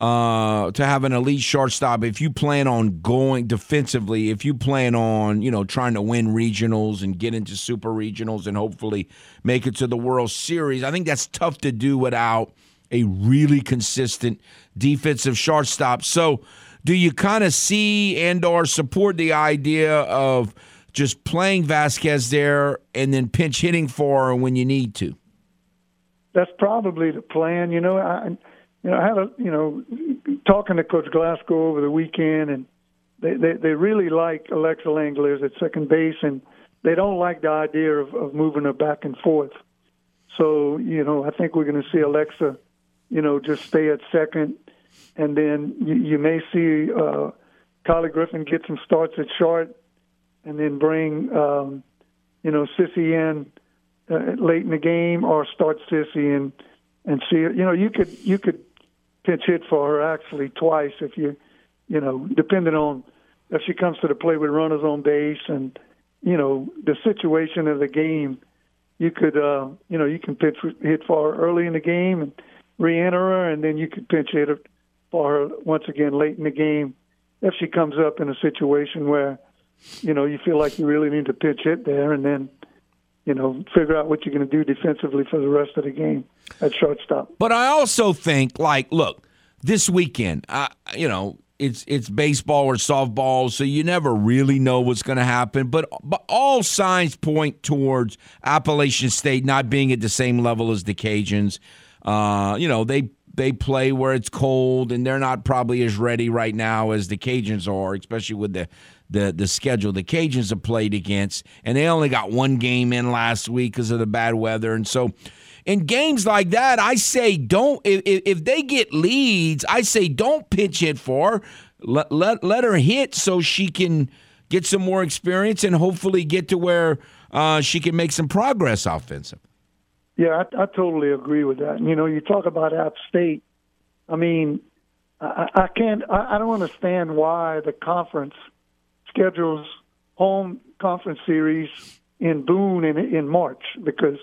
uh, to have an elite shortstop. If you plan on going defensively, if you plan on you know trying to win regionals and get into super regionals and hopefully make it to the World Series, I think that's tough to do without a really consistent defensive shortstop. So, do you kind of see and or support the idea of just playing Vasquez there and then pinch hitting for her when you need to? That's probably the plan. You know, I you know I had a you know talking to Coach Glasgow over the weekend, and they they, they really like Alexa Langeliers at second base, and they don't like the idea of, of moving her back and forth. So you know, I think we're going to see Alexa, you know, just stay at second, and then you, you may see uh, Kylie Griffin get some starts at short, and then bring um, you know Sissy in uh, late in the game or start Sissy and and see you know you could you could pinch hit for her actually twice if you you know depending on if she comes to the plate with runners on base and you know the situation of the game you could uh you know you can pinch hit for her early in the game and re-enter her and then you could pinch hit for her once again late in the game if she comes up in a situation where you know you feel like you really need to pitch hit there and then you know, figure out what you're going to do defensively for the rest of the game at shortstop. But I also think, like, look, this weekend, uh, you know, it's it's baseball or softball, so you never really know what's going to happen. But but all signs point towards Appalachian State not being at the same level as the Cajuns. Uh, you know, they they play where it's cold, and they're not probably as ready right now as the Cajuns are, especially with the the the schedule the Cajuns have played against, and they only got one game in last week because of the bad weather, and so. In games like that, I say don't. If, if they get leads, I say don't pitch it for. Let, let let her hit so she can get some more experience and hopefully get to where uh, she can make some progress offensive. Yeah, I, I totally agree with that. You know, you talk about App State. I mean, I, I can't. I, I don't understand why the conference schedules home conference series in Boone in in March because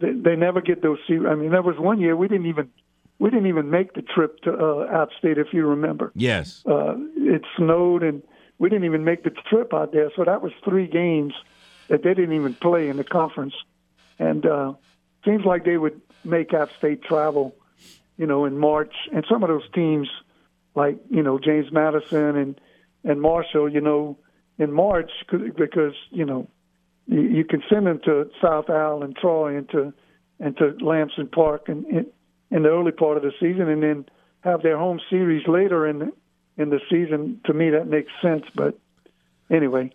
they, they never get those series. I mean, there was one year we didn't even we didn't even make the trip to uh, App State, if you remember. Yes, uh, it snowed and we didn't even make the trip out there. So that was three games that they didn't even play in the conference, and uh, seems like they would make App State travel, you know, in March. And some of those teams, like you know James Madison and and Marshall, you know, in March because you know you, you can send them to South Al and Troy and to and to Lamson Park and in in the early part of the season, and then have their home series later in the, in the season. To me, that makes sense. But anyway.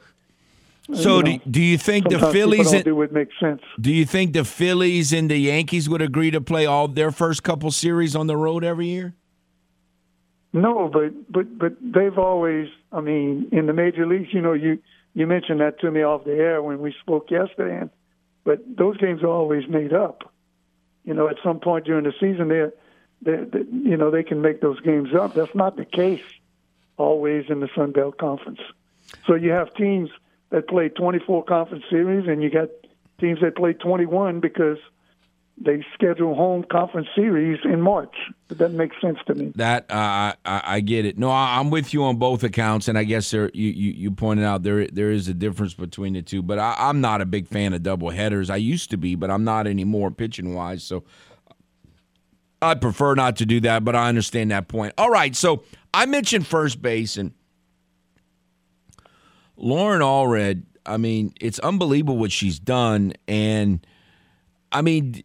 So, do, do you think the Phillies and, do would make sense? Do you think the Phillies and the Yankees would agree to play all their first couple series on the road every year? No, but but but they've always. I mean, in the major leagues, you know, you you mentioned that to me off the air when we spoke yesterday, and but those games are always made up. You know, at some point during the season, they they you know they can make those games up. That's not the case always in the Sun Belt Conference. So you have teams that play 24 conference series, and you got teams that play 21 because they schedule home conference series in March. That doesn't make sense to me. That uh, I, I get it. No, I, am with you on both accounts, and I guess there you, you, you pointed out there there is a difference between the two. But I, I'm not a big fan of double headers. I used to be, but I'm not anymore pitching wise. So I prefer not to do that. But I understand that point. All right, so I mentioned first base and Lauren Allred. I mean, it's unbelievable what she's done, and I mean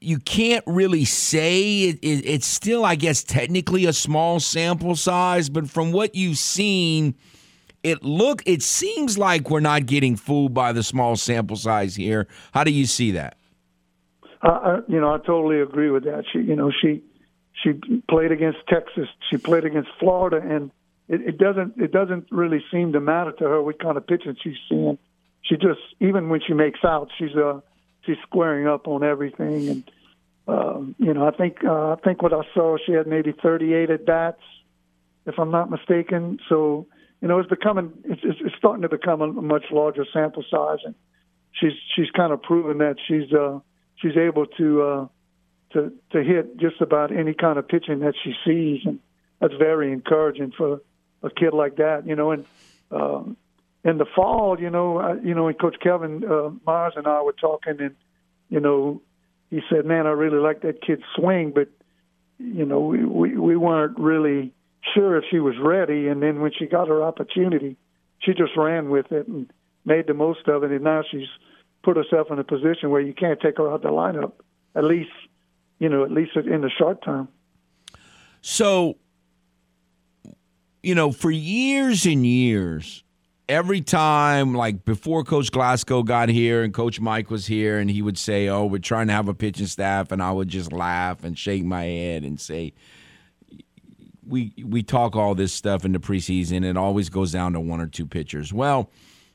you can't really say it, it, it's still, I guess, technically a small sample size, but from what you've seen, it look it seems like we're not getting fooled by the small sample size here. How do you see that? Uh, you know, I totally agree with that. She, you know, she she played against Texas, she played against Florida, and it, it doesn't it doesn't really seem to matter to her what kind of pitching she's seeing. She just even when she makes out, she's uh, she's squaring up on everything. And um, you know, I think uh, I think what I saw, she had maybe 38 at bats, if I'm not mistaken. So you know, it's becoming it's, it's starting to become a much larger sample size, and she's she's kind of proven that she's uh, she's able to uh, to to hit just about any kind of pitching that she sees, and that's very encouraging for a kid like that. You know, and um, in the fall, you know, uh, you know, and Coach Kevin uh, Mars and I were talking, and you know, he said, "Man, I really like that kid's swing, but you know, we, we we weren't really sure if she was ready." And then when she got her opportunity, she just ran with it, and made the most of it, and now she's put herself in a position where you can't take her out of the lineup. At least, you know, at least in the short term. So, you know, for years and years, every time, like before Coach Glasgow got here and Coach Mike was here, and he would say, "Oh, we're trying to have a pitching staff," and I would just laugh and shake my head and say, "We we talk all this stuff in the preseason. It always goes down to one or two pitchers." Well,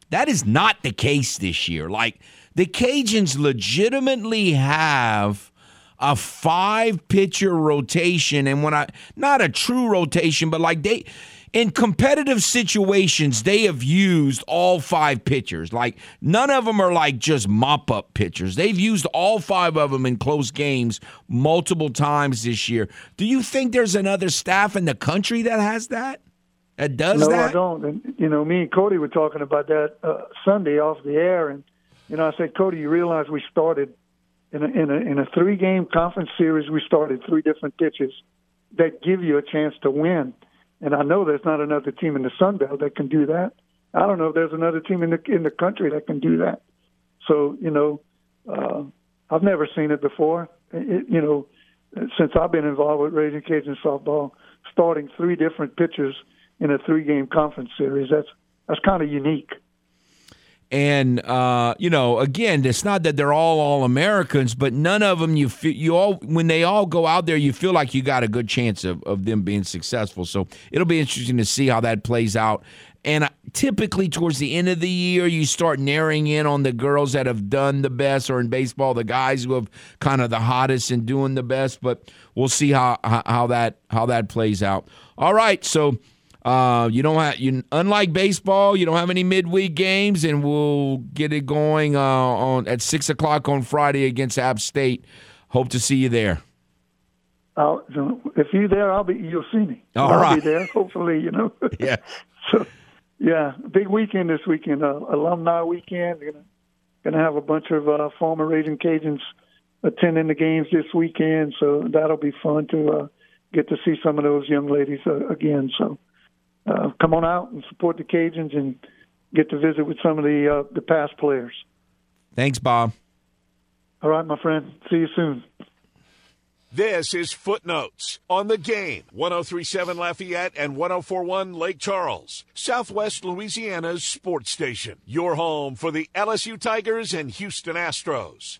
that is not the case this year. Like the Cajuns legitimately have a five pitcher rotation, and when I not a true rotation, but like they in competitive situations, they have used all five pitchers. Like none of them are like just mop up pitchers. They've used all five of them in close games multiple times this year. Do you think there's another staff in the country that has that? That does no, that? No, I don't. And you know, me and Cody were talking about that uh, Sunday off the air, and you know, I said, Cody, you realize we started in a, in a in a three game conference series. We started three different pitches that give you a chance to win and I know there's not another team in the Sun Belt that can do that. I don't know if there's another team in the in the country that can do that. So you know, uh, I've never seen it before. It, you know, since I've been involved with Raging Cajun softball, starting three different pitchers in a three-game conference series that's that's kind of unique. And uh, you know, again, it's not that they're all all Americans, but none of them you feel, you all when they all go out there, you feel like you got a good chance of, of them being successful. So it'll be interesting to see how that plays out. And typically, towards the end of the year, you start narrowing in on the girls that have done the best, or in baseball, the guys who have kind of the hottest and doing the best. But we'll see how how that how that plays out. All right, so uh, you don't have you unlike baseball, you don't have any midweek games, and we'll get it going uh, on at six o'clock on Friday against App State. Hope to see you there. I'll, if you're there, I'll be. You'll see me. All I'll right. be there. Hopefully, you know. (laughs) yeah. (laughs) So, yeah, big weekend this weekend. Uh, alumni weekend. Gonna gonna have a bunch of uh, former Raging Cajuns attending the games this weekend. So that'll be fun to uh, get to see some of those young ladies uh, again. So uh, come on out and support the Cajuns and get to visit with some of the uh, the past players. Thanks, Bob. All right, my friend. See you soon. This is Footenotes on the game 1037 Lafayette and 1041 Lake Charles, Southwest Louisiana's sports station. Your home for the LSU Tigers and Houston Astros.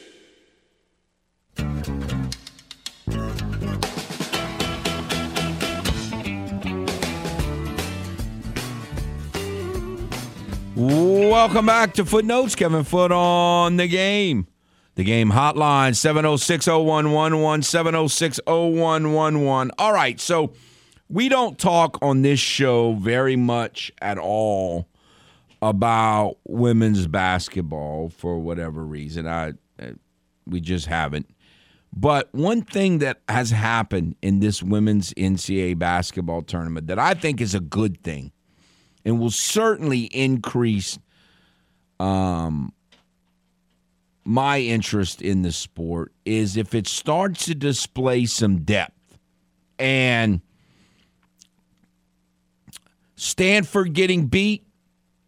Welcome back to Footenotes. Kevin Foote on the game. The game hotline 706 0111 706 0111. All right, so we don't talk on this show very much at all about women's basketball for whatever reason. I we just haven't. But one thing that has happened in this women's NCAA basketball tournament that I think is a good thing and will certainly increase um, my interest in the sport is if it starts to display some depth and Stanford getting beat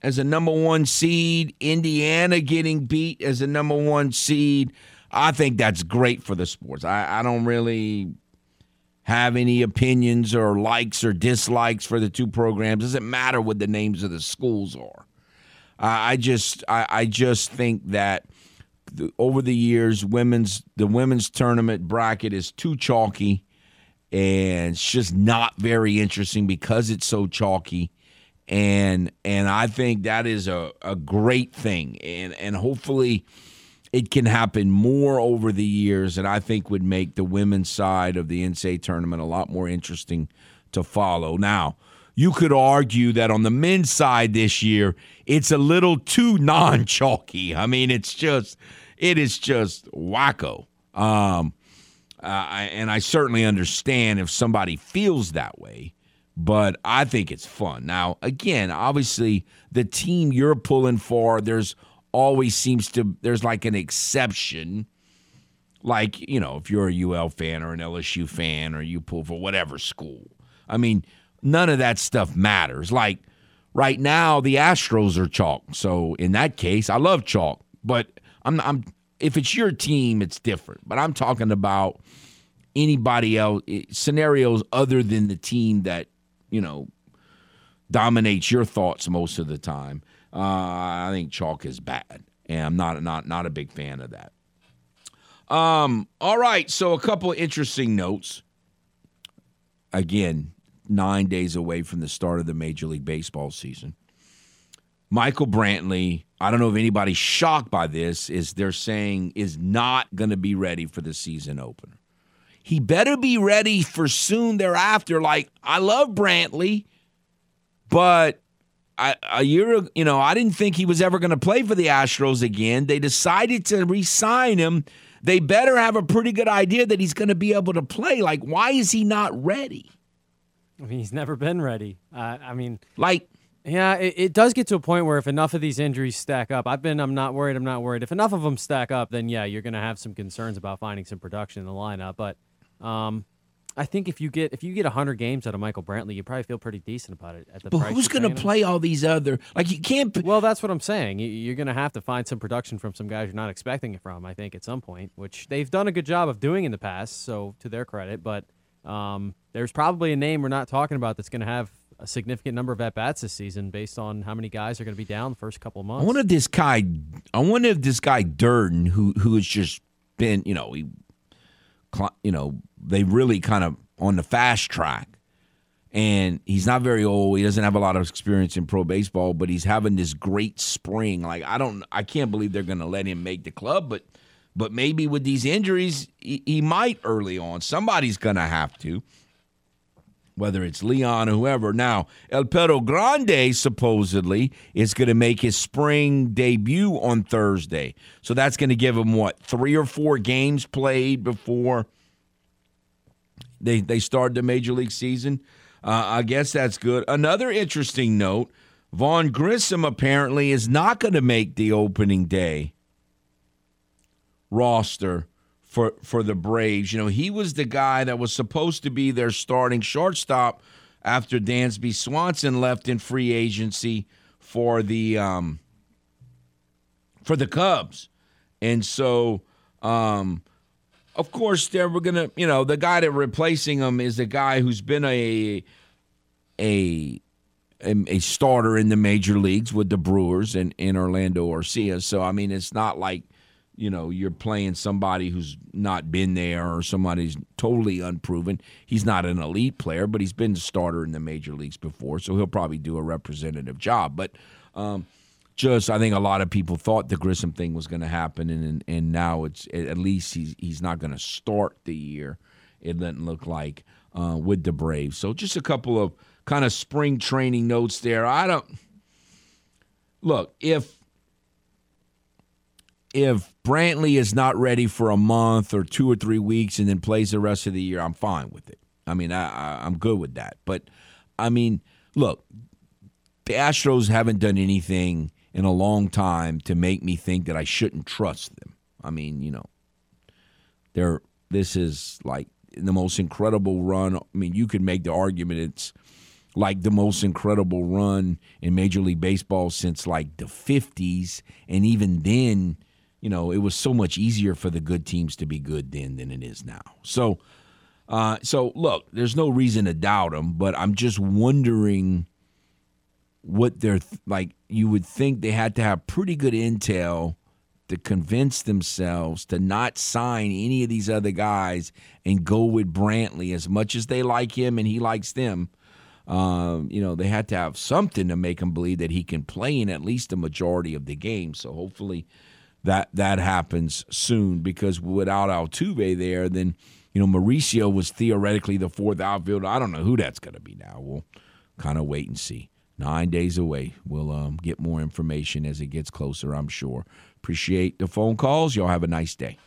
as a number one seed, Indiana getting beat as a number one seed. I think that's great for the sports. I, I don't really have any opinions or likes or dislikes for the two programs. Doesn't matter what the names of the schools are. Uh, I just I, I just think that the, over the years, women's the women's tournament bracket is too chalky, and it's just not very interesting because it's so chalky. And and I think that is a, a great thing, and and hopefully it can happen more over the years, and I think would make the women's side of the NCAA tournament a lot more interesting to follow. Now, you could argue that on the men's side this year, it's a little too non chalky. (laughs) I mean, it's just, it is just wacko. Um, Uh, and I certainly understand if somebody feels that way, but I think it's fun. Now, again, obviously, the team you're pulling for, there's always seems to, there's like an exception. Like, you know, if you're a UL fan or an LSU fan or you pull for whatever school. I mean, none of that stuff matters. Like, right now, the Astros are chalk. So, in that case, I love chalk, but I'm, I'm, if it's your team, it's different. But I'm talking about anybody else eh, scenarios other than the team that you know dominates your thoughts most of the time. Uh, I think chalk is bad, and I'm not not not a big fan of that. Um, all right, so a couple of interesting notes. Again, nine days away from the start of the Major League Baseball season. Michael Brantley, I don't know if anybody's shocked by this, is they're saying is not going to be ready for the season opener. He better be ready for soon thereafter. Like, I love Brantley, but I, a year you know, I didn't think he was ever going to play for the Astros again. They decided to re sign him. They better have a pretty good idea that he's going to be able to play. Like, why is he not ready? I mean, he's never been ready. Uh, I mean, like, yeah, it, it, does get to a point where if enough of these injuries stack up, I've been, I'm not worried, I'm not worried. If enough of them stack up, then yeah, you're going to have some concerns about finding some production in the lineup. But um, I think if you get if you get 100 games out of Michael Brantley, you probably feel pretty decent about it. At the but who's going to play all these other like you can't? Well, that's what I'm saying. You're going to have to find some production from some guys you're not expecting it from. I think at some point, which they've done a good job of doing in the past. So to their credit, but um, there's probably a name we're not talking about that's going to have a significant number of at bats this season based on how many guys are going to be down the first couple of months. I wonder if this guy, I wonder if this guy Dirden, who who has just been, you know, he, you know, they really kind of on the fast track. And he's not very old. He doesn't have a lot of experience in pro baseball, but he's having this great spring. Like I don't, I can't believe they're going to let him make the club. But, but maybe with these injuries, he, he might early on. Somebody's going to have to whether it's Leon or whoever. Now, El Perro Grande supposedly is going to make his spring debut on Thursday. So that's going to give him what, three or four games played before they, they start the major league season? Uh, I guess that's good. Another interesting note Vaughn Grissom apparently is not going to make the opening day roster for for the Braves. You know, he was the guy that was supposed to be their starting shortstop after Dansby Swanson left in free agency for the um, for the Cubs, and so um, of course they were gonna. You know, the guy that replacing him is a guy who's been a a a starter in the major leagues with the Brewers and in Orlando Arcia. So I mean, it's not like you know you're playing somebody who's not been there or somebody's totally unproven. He's not an elite player, but he's been a starter in the major leagues before, so he'll probably do a representative job. But um, just I think a lot of people thought the Grissom thing was going to happen, and and now it's at least he's he's not going to start the year. It doesn't look like uh, with the Braves. So just a couple of kind of spring training notes there. I don't look if if Brantley is not ready for a month or two or three weeks and then plays the rest of the year, I'm fine with it. I mean, I, I, am good with that. But I mean, look, the Astros haven't done anything in a long time to make me think that I shouldn't trust them. I mean, you know, they're this is like the most incredible run. I mean, you could make the argument it's like the most incredible run in Major League Baseball since like the 50s, and even then you know, it was so much easier for the good teams to be good then than it is now. So, uh, so look, there's no reason to doubt them, but I'm just wondering what they're th- like. You would think they had to have pretty good intel to convince themselves to not sign any of these other guys and go with Brantley as much as they like him and he likes them. Um, you know, they had to have something to make him believe that he can play in at least a majority of the game. So hopefully that that happens soon because without Altuve there, then you know Mauricio was theoretically the fourth outfielder. I don't know who that's going to be now. We'll kind of wait and see. Nine days away. We'll um, get more information as it gets closer. I'm sure. Appreciate the phone calls. Y'all have a nice day.